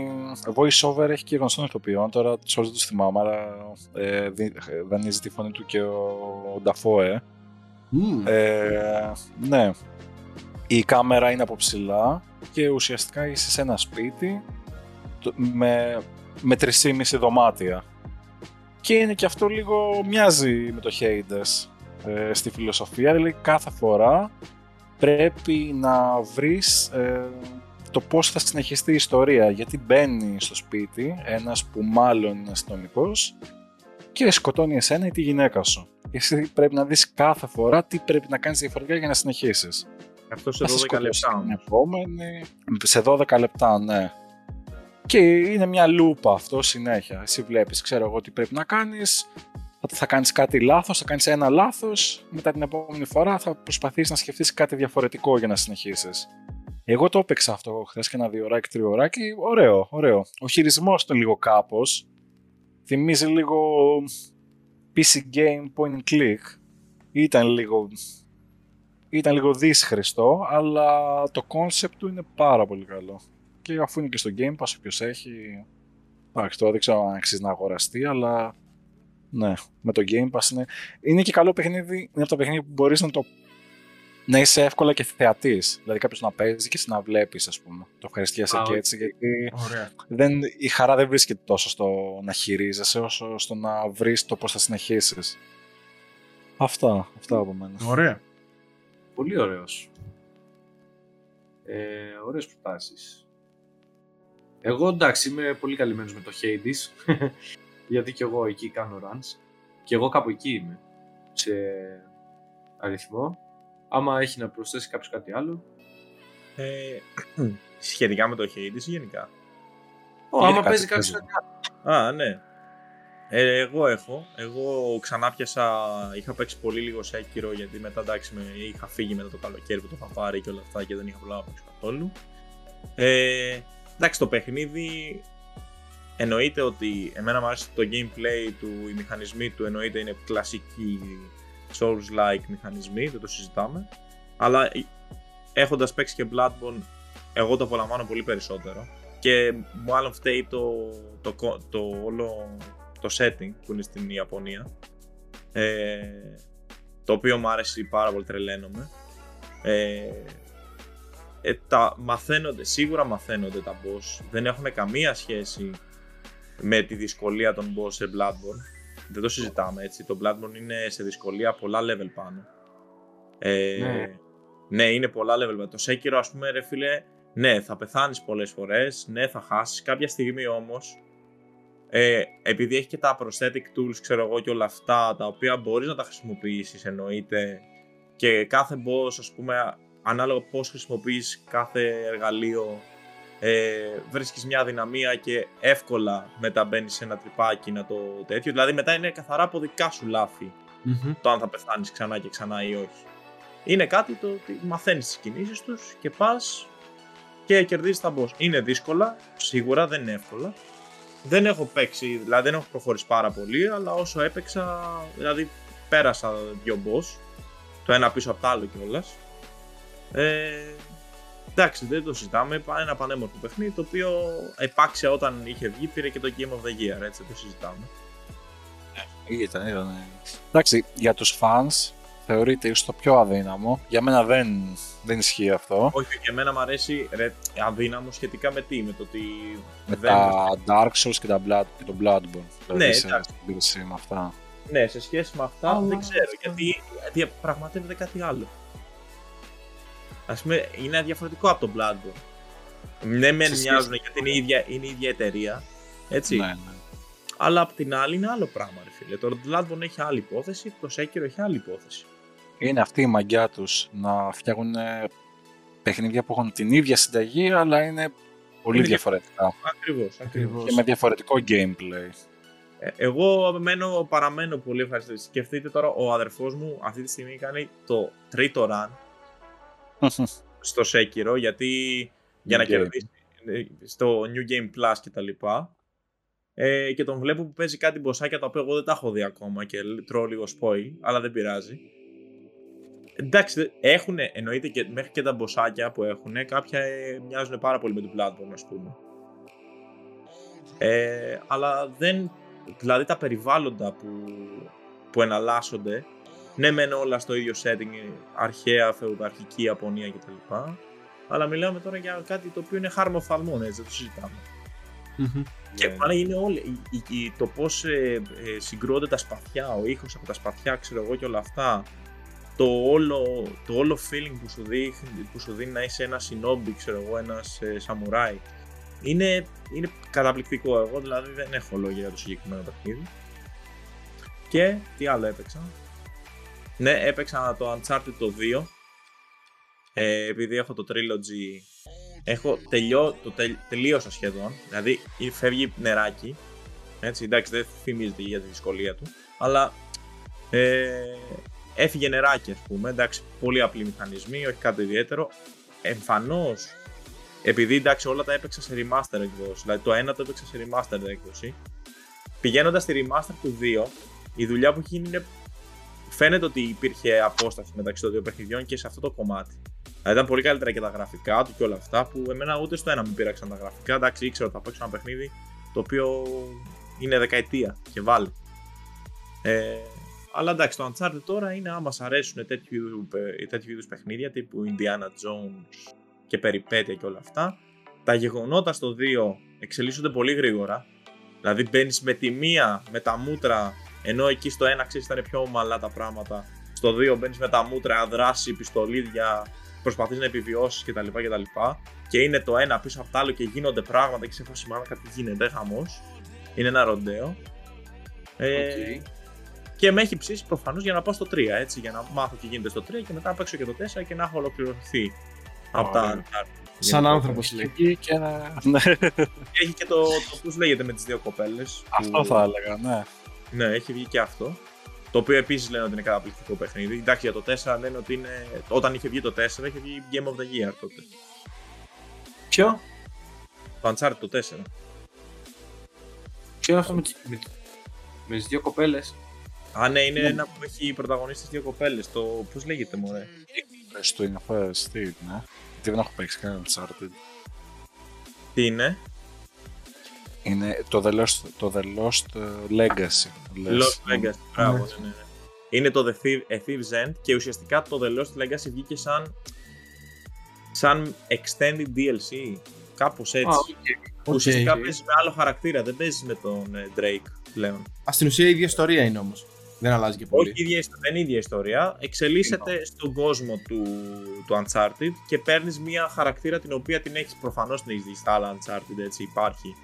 voice over, έχει και γνωστών ηθοποιών. Τώρα τους όλους τους θυμάμαι, αλλά ε, δι- ε, δανείζει τη φωνή του και ο, ο Νταφόε. Μμμ. Ε, ναι. Η κάμερα είναι από ψηλά και ουσιαστικά είσαι σε ένα σπίτι το- με, με 3,5 δωμάτια. Και είναι και αυτό λίγο μοιάζει με το Hades ε, στη φιλοσοφία, δηλαδή κάθε φορά πρέπει να βρεις ε, το πώς θα συνεχιστεί η ιστορία, γιατί μπαίνει στο σπίτι ένας που μάλλον είναι αστυνομικός και σκοτώνει εσένα ή τη γυναίκα σου. Και εσύ πρέπει να δεις κάθε φορά τι πρέπει να κάνεις διαφορετικά για να συνεχίσεις. Αυτός σε Θα σε 12 σκοτώσει λεπτά. την όμως. επόμενη, σε 12 λεπτά, ναι. Και είναι μια λούπα αυτό συνέχεια. Εσύ βλέπεις, ξέρω εγώ τι πρέπει να κάνεις, θα, θα κάνεις κάτι λάθος, θα κάνεις ένα λάθος, μετά την επόμενη φορά θα προσπαθείς να σκεφτείς κάτι διαφορετικό για να συνεχίσεις. Εγώ το έπαιξα αυτό χθες και ένα δύο ώρακι, τρία ώρακι. Ωραίο, ωραίο. Ο χειρισμός του λίγο κάπως. Θυμίζει λίγο PC game point and click. Ήταν λίγο. Ήταν λίγο δύσχριστο, αλλά το concept του είναι πάρα πολύ καλό. Και αφού είναι και στο Game Pass, όποιος έχει. Εντάξει, τώρα δεν ξέρω αν αξίζει να αγοραστεί, αλλά ναι, με το Game Pass είναι. Είναι και καλό παιχνίδι. Είναι από τα παιχνίδια που μπορείς να το να είσαι εύκολα και θεατής. Δηλαδή κάποιος να παίζει και εσύ να βλέπεις, ας πούμε. Το ευχαριστιέσαι και έτσι. Γιατί δεν, η χαρά δεν βρίσκεται τόσο στο να χειρίζεσαι, όσο στο να βρεις το πώς θα συνεχίσεις. Αυτά, αυτά από μένα. Ωραία. Πολύ ωραίος. Ε, ωραίες προτάσεις. Εγώ εντάξει είμαι πολύ καλυμμένος με το Hades γιατί και εγώ εκεί κάνω runs και εγώ κάπου εκεί είμαι σε αριθμό Άμα έχει να προσθέσει κάποιος κάτι άλλο. Ε, σχετικά με το Hades ή γενικά; Oh, άμα παίζει κάποιος κάτι άλλο. Α, ναι. Ε, εγώ έχω. Εγώ ξανά πιάσα. Είχα παίξει πολύ λίγο σε Sekiro γιατί μετά εντάξει με, είχα φύγει μετά το καλοκαίρι που το είχα πάρει και όλα αυτά και δεν είχα προλάβει να παίξω καθόλου. Ε, εντάξει, το παιχνίδι εννοείται ότι εμένα μου αρέσει το gameplay του, οι μηχανισμοί του εννοείται είναι κλασική Souls-like μηχανισμοί, δεν το συζητάμε. Αλλά έχοντας παίξει και Bloodborne, εγώ το απολαμβάνω πολύ περισσότερο. Και μάλλον φταίει το, το, το, όλο το setting που είναι στην Ιαπωνία. Ε, το οποίο μου άρεσε πάρα πολύ, τρελαίνομαι. Ε, ε, τα μαθαίνονται, σίγουρα μαθαίνονται τα boss. Δεν έχουν καμία σχέση με τη δυσκολία των boss σε Bloodborne. Δεν το συζητάμε έτσι. Το Bloodborne είναι σε δυσκολία πολλά level πάνω. Ε, ναι. ναι, είναι πολλά level. Το Sekiro, ας πούμε, ρε φίλε, ναι, θα πεθάνεις πολλές φορές, ναι, θα χάσεις. Κάποια στιγμή όμως, ε, επειδή έχει και τα prosthetic tools, ξέρω εγώ, και όλα αυτά, τα οποία μπορείς να τα χρησιμοποιήσεις, εννοείται, και κάθε boss, ας πούμε, ανάλογα πώς χρησιμοποιείς κάθε εργαλείο, ε, βρίσκεις μια δυναμία και εύκολα μετά μπαίνεις σε ένα τρυπάκι να το τέτοιο. Δηλαδή μετά είναι καθαρά από δικά σου λαθη το αν θα πεθάνεις ξανά και ξανά ή όχι. Είναι κάτι το ότι μαθαίνεις τις κινήσεις τους και πας και κερδίζεις τα boss. Είναι δύσκολα, σίγουρα δεν είναι εύκολα. Δεν έχω παίξει, δηλαδή δεν έχω προχωρήσει πάρα πολύ, αλλά όσο έπαιξα, δηλαδή πέρασα δύο boss, το ένα πίσω από το άλλο κιόλας. Ε, Εντάξει, δεν το συζητάμε. Ένα πανέμορφο παιχνίδι το οποίο επάξια όταν είχε βγει πήρε και το Game of the Year. Έτσι δεν το συζητάμε. Ναι, ήταν, ήταν. Εντάξει, για τους fans θεωρείται ίσως το πιο αδύναμο. Για μένα δεν, δεν ισχύει αυτό. Όχι, για μένα μου αρέσει ρε, αδύναμο σχετικά με τι, με το ότι... Με τα Dark Souls και, τα Blood, και το Bloodborne. Δηλαδή ναι, σε εντάξει. με αυτά. Ναι, σε σχέση με αυτά δεν ξέρω, γιατί διαπραγματεύεται κάτι άλλο. Α πούμε, είναι διαφορετικό από το Bloodborne. Ναι, μεν μοιάζουν γιατί είναι η, ίδια, είναι η ίδια εταιρεία. Έτσι. Ναι, ναι. Αλλά απ' την άλλη είναι άλλο πράγμα, ρε φίλε. Το Bloodborne έχει άλλη υπόθεση, το Sekiro έχει άλλη υπόθεση. Είναι αυτή η μαγιά τους να φτιάχνουν παιχνίδια που έχουν την ίδια συνταγή, αλλά είναι πολύ είναι διαφορετικά. Ακριβώς, ακριβώς. Και με διαφορετικό gameplay. Ε, εγώ μένω, παραμένω πολύ ευχαριστητή. Σκεφτείτε τώρα, ο αδερφός μου αυτή τη στιγμή κάνει το τρίτο run στο Sekiro γιατί για να κερδίσει ε, στο New Game Plus και τα λοιπά ε, και τον βλέπω που παίζει κάτι μποσάκια τα οποία εγώ δεν τα έχω δει ακόμα και τρώω λίγο spoil, αλλά δεν πειράζει. Εντάξει, έχουν εννοείται και μέχρι και τα μποσάκια που έχουν, κάποια ε, μοιάζουν πάρα πολύ με το Bloodborne, ας πούμε. Ε, αλλά δεν, δηλαδή τα περιβάλλοντα που, που εναλλάσσονται ναι, μεν όλα στο ίδιο setting, αρχαία, φεουδαρχική Ιαπωνία κτλ. Αλλά μιλάμε τώρα για κάτι το οποίο είναι χάρμο φαλμών, έτσι, δεν το συζητάμε. Και yeah. είναι όλοι, το πώς ε, ε, συγκρούονται τα σπαθιά, ο ήχος από τα σπαθιά, ξέρω εγώ και όλα αυτά. Το όλο, το όλο feeling που σου, δίνει, που σου δίνει να είσαι ένα συνόμπι, ξέρω εγώ, ένας ε, σαμουράι. Είναι, είναι καταπληκτικό. Εγώ δηλαδή δεν έχω λόγια για το συγκεκριμένο παιχνίδι. Και τι άλλο έπαιξα; Ναι, έπαιξα το Uncharted το 2. Ε, επειδή έχω το Trilogy, έχω τελειώ, το τελείωσα σχεδόν. Δηλαδή φεύγει νεράκι. Έτσι, εντάξει, δεν θυμίζεται για τη δυσκολία του. Αλλά ε, έφυγε νεράκι, ας πούμε. Εντάξει, πολύ απλή μηχανισμοί, όχι κάτι ιδιαίτερο. εμφανώς επειδή εντάξει όλα τα έπαιξα σε remaster εκδόση, δηλαδή το ένα το έπαιξα σε remaster έκδοση, πηγαίνοντας στη remaster του 2, η δουλειά που έχει γίνει είναι. Φαίνεται ότι υπήρχε απόσταση μεταξύ των δύο παιχνιδιών και σε αυτό το κομμάτι. Δηλαδή ήταν πολύ καλύτερα και τα γραφικά του και όλα αυτά που εμένα ούτε στο ένα μου πήραξαν τα γραφικά. Εντάξει, ήξερα ότι θα παίξω ένα παιχνίδι το οποίο είναι δεκαετία και βάλει. Ε, αλλά εντάξει, το Uncharted τώρα είναι άμα σα αρέσουν τέτοιου, τέτοιου είδους παιχνίδια τύπου Indiana Jones και περιπέτεια και όλα αυτά. Τα γεγονότα στο 2 εξελίσσονται πολύ γρήγορα. Δηλαδή μπαίνεις με τη μία, με τα μούτρα, ενώ εκεί στο 1 ξέρεις ήταν πιο ομαλά τα πράγματα. Στο 2 μπαίνεις με τα μούτρα, δράση, πιστολίδια, προσπαθείς να επιβιώσεις κτλ. κτλ. Και είναι το ένα πίσω από το άλλο και γίνονται πράγματα και σε φάση μάνα κάτι γίνεται, χαμός. Είναι ένα ροντέο. Ε, Και με έχει ψήσει προφανώς για να πάω στο 3, έτσι, για να μάθω τι γίνεται στο 3 και μετά να παίξω και το 4 και να έχω ολοκληρωθεί από τα Σαν άνθρωπος Εκεί και ένα. Ναι. Έχει και το, το πώς λέγεται με τις δύο κοπέλες. Αυτό θα έλεγα, ναι. Ναι, έχει βγει και αυτό. Το οποίο επίσης λένε ότι είναι καταπληκτικό παιχνίδι. Εντάξει, για το 4 λένε ότι είναι. Όταν είχε βγει το 4, είχε βγει Game of the Year τότε. Ποιο; Το Uncharted το 4. Ποιο είναι αυτό με, τις- με, με τις δύο κοπέλες; Α, ναι, είναι ένα που έχει πρωταγωνίστες δύο κοπέλες. Το. Πώς λέγεται, Μωρέ; Στο Infest, τι είναι. Γιατί δεν έχω παίξει κανένα Uncharted. Τι είναι; Είναι το The Lost, το The Lost ε, Legacy. λες. Lost Legacy. Μπράβο, ναι, ναι, ναι. Είναι το The Thief, A Thief's End και ουσιαστικά το The Lost Legacy βγήκε σαν. σαν extended DLC. Κάπως έτσι. Α, οκ. Ουσιαστικά Οκ. παίζει με άλλο χαρακτήρα, δεν παίζει με τον ε, Drake πλέον. Α, στην ουσία η ίδια ιστορία είναι όμως. Δεν αλλάζει και πολύ. Όχι, ίδια, ιστο- δεν είναι ίδια ιστορία. Εξελίσσεται στον κόσμο του, του Uncharted και παίρνεις μια χαρακτήρα την οποία την έχεις προφανώς την έχεις δει στα άλλα Uncharted. Έτσι υπάρχει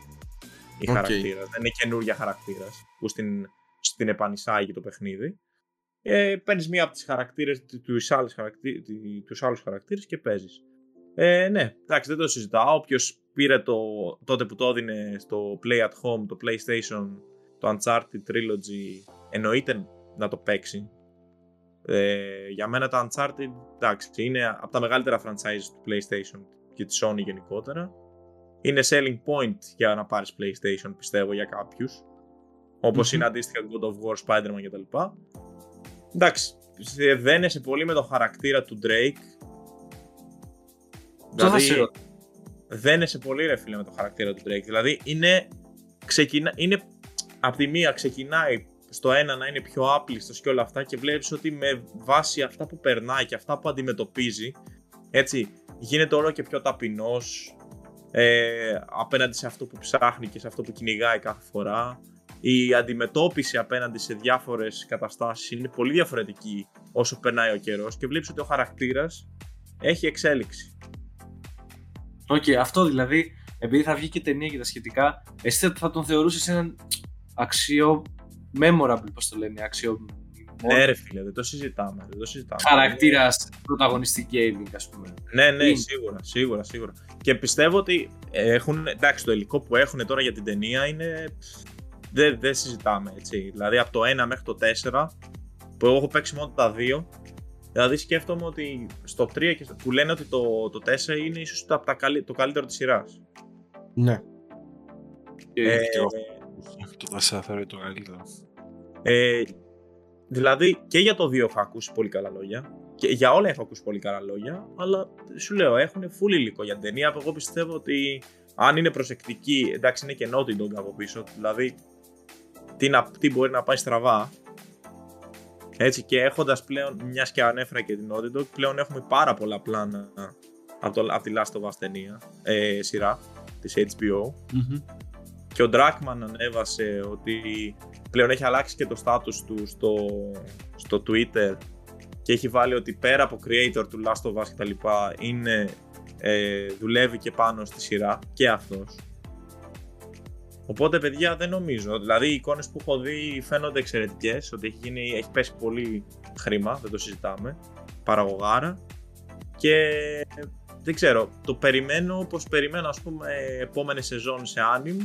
η Οκ. χαρακτήρας. Δεν είναι καινούργια χαρακτήρας που στην, στην επανεισάγει το παιχνίδι. Ε, παίρνεις μία από τις χαρακτήρες, τους άλλους χαρακτήρε τους άλλους χαρακτήρες και παίζεις. Ε, ναι, εντάξει, δεν το συζητάω. Όποιος πήρε το, τότε που το έδινε στο Play at Home, το PlayStation, το Uncharted Trilogy, εννοείται να το παίξει. Ε, για μένα τα Uncharted, εντάξει, είναι από τα μεγαλύτερα franchise του PlayStation και της Sony γενικότερα. Είναι selling point για να πάρεις PlayStation, πιστεύω, για κάποιους. Όπως Μμμ. είναι αντίστοιχα God of War, Spider-Man κτλ. Εντάξει, σε- δένεσαι πολύ με το χαρακτήρα του Drake. Αυτό θα σε ρωτήσω. δένεσαι πολύ ρε φίλε με το χαρακτήρα του Drake. Δηλαδή είναι, ξεκινά, είναι από τη μία ξεκινάει στο ένα να είναι πιο άπλιστος και όλα αυτά και βλέπεις ότι με βάση αυτά που περνάει και αυτά που αντιμετωπίζει έτσι γίνεται όλο και πιο ταπεινός ε, απέναντι σε αυτό που ψάχνει και σε αυτό που κυνηγάει κάθε φορά η αντιμετώπιση απέναντι σε διάφορες καταστάσεις είναι πολύ διαφορετική όσο περνάει ο καιρός και βλέπεις ότι ο χαρακτήρας έχει εξέλιξη. Οκ, αυτό δηλαδή, επειδή θα βγει και ταινία και τα σχετικά, εσύ θα- θα τον θεωρούσες έναν αξιο. memorable, πώς το λένε, αξιο. Ναι ρε φίλε, δεν το συζητάμε. Δεν το συζητάμε. χαρακτήρας πρωταγωνιστή gaming, ας πούμε. Ναι, ναι, Είναι. σίγουρα, σίγουρα, σίγουρα. Και πιστεύω ότι έχουν, εντάξει, το υλικό που έχουν τώρα για την ταινία είναι. Δεν, δεν συζητάμε έτσι. Δηλαδή από το 1 μέχρι το 4, που εγώ έχω παίξει μόνο τα 2, δηλαδή σκέφτομαι ότι στο 3 και στο, που λένε ότι το, το 4 είναι ίσως το, από τα καλύ- το καλύτερο της σειράς. Ναι. Και- Ε, και εγώ. Το 4 θεωρεί το καλύτερο. Ε, δηλαδή και για το 2 έχω ακούσει πολύ καλά λόγια. Και για όλα έχω ακούσει πολύ καλά λόγια. Αλλά σου λέω, έχουν full υλικό για την ταινία. που Εγώ πιστεύω ότι αν είναι προσεκτική, εντάξει είναι και Naughty Dog από πίσω. Δηλαδή, τι, να, τι μπορεί να πάει στραβά. Έτσι και έχοντας πλέον, μιας και ανέφερα και την Naughty Dog, πλέον έχουμε πάρα πολλά πλάνα από, το, από τη Last of Us ταινία, ε, σειρά της HBO. Μμμ. Και ο Dragman ανέβασε ότι πλέον έχει αλλάξει και το status του στο, στο Twitter και έχει βάλει ότι πέρα από creator του Last of Us και τα λοιπά είναι, ε, δουλεύει και πάνω στη σειρά και αυτός. Οπότε παιδιά δεν νομίζω, δηλαδή οι εικόνες που έχω δει φαίνονται εξαιρετικές, ότι έχει, γίνει, έχει πέσει πολύ χρήμα, δεν το συζητάμε, παραγωγάρα. Και δεν ξέρω, το περιμένω όπως περιμένω ας πούμε επόμενη σεζόν σε anime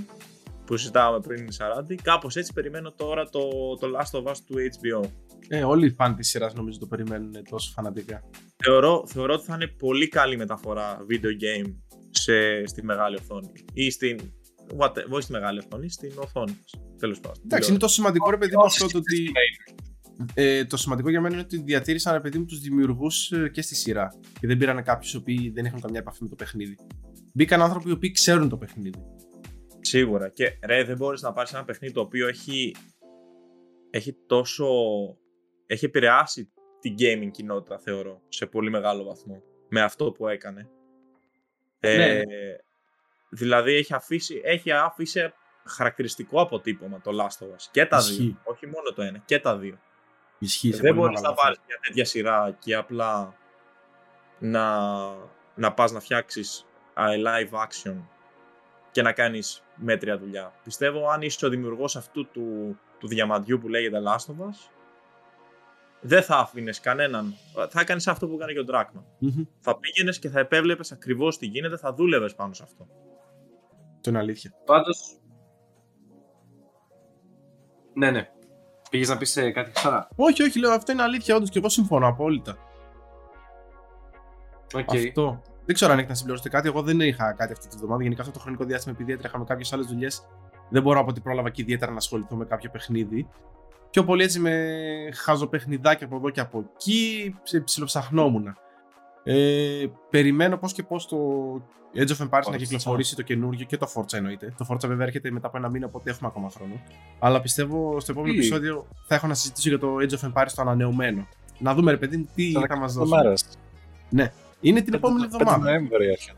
που συζητάμε πριν 40, κάπως έτσι περιμένω τώρα το, το Last of Us του HBO. Ε, όλοι οι φαν της σειράς νομίζω το περιμένουν τόσο φανατικά. Θεωρώ, θεωρώ ότι θα είναι πολύ καλή μεταφορά video game σε, στη μεγάλη οθόνη. Ή στην. What, όχι στη μεγάλη οθόνη, στην οθόνη. Τέλος πάντων. Εντάξει, είναι το σημαντικό ρε παιδί μου αυτό το ότι. Ε, το σημαντικό για μένα είναι ότι διατήρησαν ρε παιδί μου τους δημιουργούς και στη σειρά. Και δεν πήραν κάποιους οι οποίοι δεν είχαν καμιά επαφή με το παιχνίδι. Μπήκαν άνθρωποι οι οποίοι ξέρουν το παιχνίδι. Σίγουρα. Και ρε, δεν μπορείς να πάρεις ένα παιχνίδι το οποίο έχει, έχει τόσο. έχει επηρεάσει την gaming κοινότητα, θεωρώ, σε πολύ μεγάλο βαθμό. Με αυτό που έκανε. Ναι, Ε, δηλαδή έχει αφήσει, έχει αφήσει χαρακτηριστικό αποτύπωμα το Last of Us. Και τα Ισχύει. δύο. Όχι μόνο το ένα, και τα δύο. Ισχύει. σε δεν πολύ μπορείς μεγάλο να βαθμό. πάρεις μια τέτοια σειρά και απλά να, να πας να φτιάξεις α, live action και να κάνεις μέτρια δουλειά. Πιστεύω αν είσαι ο δημιουργός αυτού του, του διαμαντιού που λέγεται Last of Us, δεν θα άφηνες κανέναν. Θα έκανες αυτό που έκανε και ο Ντράκμαν. Μμμ. Θα πήγαινες και θα επέβλεπες ακριβώς τι γίνεται, θα δούλευες πάνω σε αυτό. Το είναι αλήθεια. Πάντως. Ναι, ναι. Πήγες να πεις ε, κάτι ξανά. Όχι, όχι, λέω αυτό είναι αλήθεια, όντως και εγώ συμφωνώ απόλυτα. Οκ. Αυτό. Δεν ξέρω αν έχετε να συμπληρώσετε κάτι. Εγώ δεν είχα κάτι αυτή τη βδομάδα. Γενικά αυτό το χρονικό διάστημα, επειδή έτρεχα με κάποιες άλλες δουλειές, δεν μπορώ από ό,τι πρόλαβα και ιδιαίτερα να ασχοληθώ με κάποιο παιχνίδι. Πιο πολύ έτσι με χαζοπαιχνιδάκια από εδώ και από εκεί, ψ- ψιλοψαχνόμουν. Ε, περιμένω πώς και πώς το Age of Empires να Forza. κυκλοφορήσει το καινούργιο και το Forza εννοείται. Το Forza βέβαια έρχεται μετά από ένα μήνα, οπότε έχουμε ακόμα χρόνο. Αλλά πιστεύω στο επόμενο Τι; επεισόδιο θα έχω να συζητήσω για το Age of Empires το ανανεωμένο. Να δούμε, ρε παιδί μου, τι Σε θα μας 18 δώσει. μέρες. Είναι την επόμενη 5 εβδομάδα. Νοέμβρη έρχεται.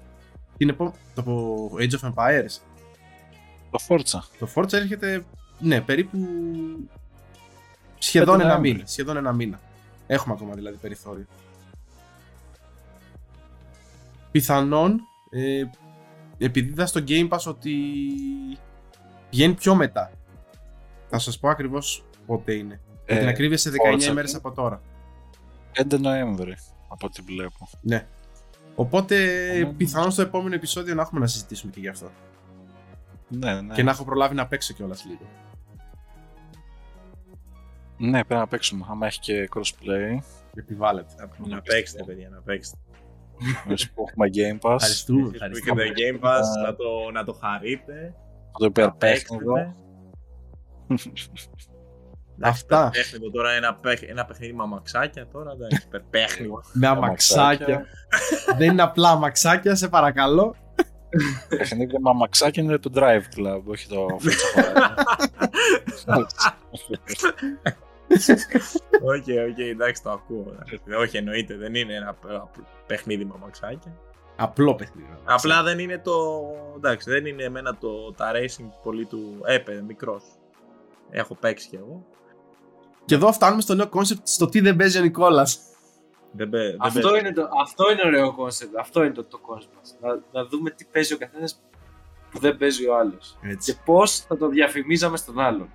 Την επό... Το Age of Empires. Το Forza. Το Forza έρχεται, ναι, περίπου σχεδόν Πέντε ένα Νοέμβρη. μήνα. Σχεδόν ένα μήνα. Έχουμε ακόμα δηλαδή περιθώριο. Πιθανόν, ε, επειδή είδα στο Game Pass ότι βγαίνει πιο μετά. Θα σας πω ακριβώς πότε είναι. Για την Ε, ακρίβεια σε 19 Forza. ημέρες από τώρα. 5 Νοέμβρη, από ό,τι βλέπω. Ναι. Οπότε Ωραία. πιθανόν στο επόμενο επεισόδιο να έχουμε να συζητήσουμε και γι' αυτό. Ναι, ναι. Και να έχω προλάβει να παίξω κιόλας λίγο. Ναι, πρέπει να παίξουμε. Άμα έχει και crossplay, Επιβάλλεται. Να, να παίξετε, παιδιά, να παίξετε. εμείς που έχουμε Game Pass, Ευχαριστούμε. Εσείς που ευχαριστούμε. έχετε Game Pass, να το, να το χαρείτε. το υπερπαίχνιδο. Αυτά. Υπερπαίχνιδο τώρα, ένα, παίχ- ένα παιχνίδι με αμαξάκια τώρα, εντάξει, υπερπαίχνιδο. Με αμαξάκια. Δεν είναι απλά αμαξάκια, σε παρακαλώ. Παιχνίδι με αμαξάκια είναι το Driveclub, όχι το Forza Horizon. Οκ, οκ, εντάξει, το ακούω. Όχι, εννοείται, δεν είναι ένα π- παιχνίδι με αμαξάκια. Απλό παιχνίδι. Απλά δεν είναι το. Εντάξει, δεν είναι εμένα το, τα racing πολύ του. Έπαι, μικρός. Έχω παίξει κι εγώ. Και εδώ φτάνουμε στο νέο concept στο τι δεν παίζει ο Νικόλας. Δεν, παι- δεν Αυτό παίζει. είναι, το, αυτό είναι ωραίο concept. Αυτό είναι το, το concept μας. Να, να δούμε τι παίζει ο καθένας που δεν παίζει ο άλλος. Και Έτσι. πώς θα το διαφημίζαμε στον άλλον.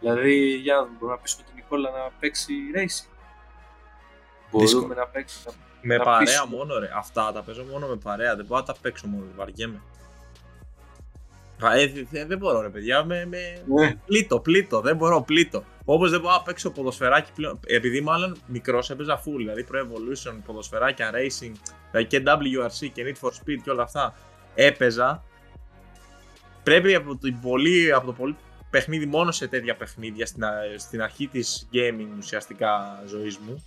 Δηλαδή, για να δούμε, μπορούμε να πείσουμε τον Νικόλα να παίξει racing. Μπορούμε Δύσκολο. να παίξουμε. Με να παρέα πείσουμε. μόνο, ρε. Αυτά τα παίζω μόνο με παρέα. Δεν μπορώ να τα παίξω μόνο. Βαριέμαι. Α, Ε, δε- δε- δεν μπορώ, ρε παιδιά. Με, με... Ναι. Πλήτο, πλήτο. Δεν μπορώ, πλήτο. Όπως δεν μπορώ να παίξω ποδοσφαιράκι πλέον. Επειδή μάλλον μικρός έπαιζα full. Δηλαδή Pro Evolution, ποδοσφαιράκια, racing. Δηλαδή και WRC και Need for Speed και όλα αυτά. Έπαιζα. Πρέπει από το πολύ, από το πολύ παιχνίδι μόνο σε τέτοια παιχνίδια στην, α- στην αρχή της gaming ουσιαστικά ζωής μου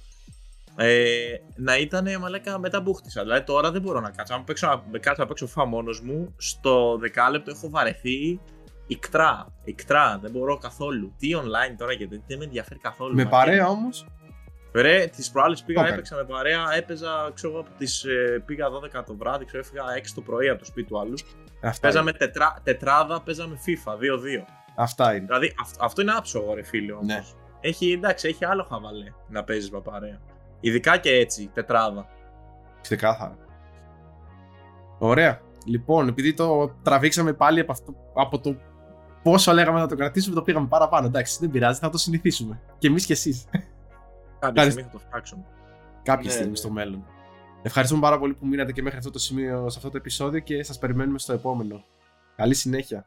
ε, να ήταν μαλάκα μετά μπούχτισα. Δηλαδή τώρα δεν μπορώ να κάτσω. Αν παίξω, να κάτσω να παίξω FIFA μόνος μου, στο δεκάλεπτο έχω βαρεθεί ικτρά. Ικτρά, δεν μπορώ καθόλου. Τι online τώρα και δεν με ενδιαφέρει καθόλου. Με Μα παρέα όμως; Ρε, τις προάλλες πήγα, Το έκανε. έπαιξα με παρέα, έπαιζα, ξέρω εγώ, από τις, ε, πήγα 12 το βράδυ, ξέρω, έφυγα 6 το πρωί από το σπίτι του άλλου. Αυτά, Παίζαμε είναι. τετρά, τετράδα, παίζαμε FIFA 2-2. Αυτά είναι. Δηλαδή αυ- αυτό είναι άψογο, ρε φίλε όμως. Ναι. Έχει, εντάξει, έχει άλλο χαβαλέ να παίζεις με παρέα. Ειδικά και έτσι, τετράδα. Ξεκάθαρα. Ωραία. Λοιπόν, επειδή το τραβήξαμε πάλι από, αυτό, από το πόσο λέγαμε να το κρατήσουμε, το πήγαμε παραπάνω. Εντάξει, δεν πειράζει, θα το συνηθίσουμε. Και εμείς και εσείς. Κάποια Ευχαριστώ. στιγμή θα το φτιάξουμε. Κάποια Ναι, στιγμή ναι. στο μέλλον. Ευχαριστούμε πάρα πολύ που μείνατε και μέχρι αυτό το σημείο σε αυτό το επεισόδιο και σας περιμένουμε στο επόμενο. Καλή συνέχεια.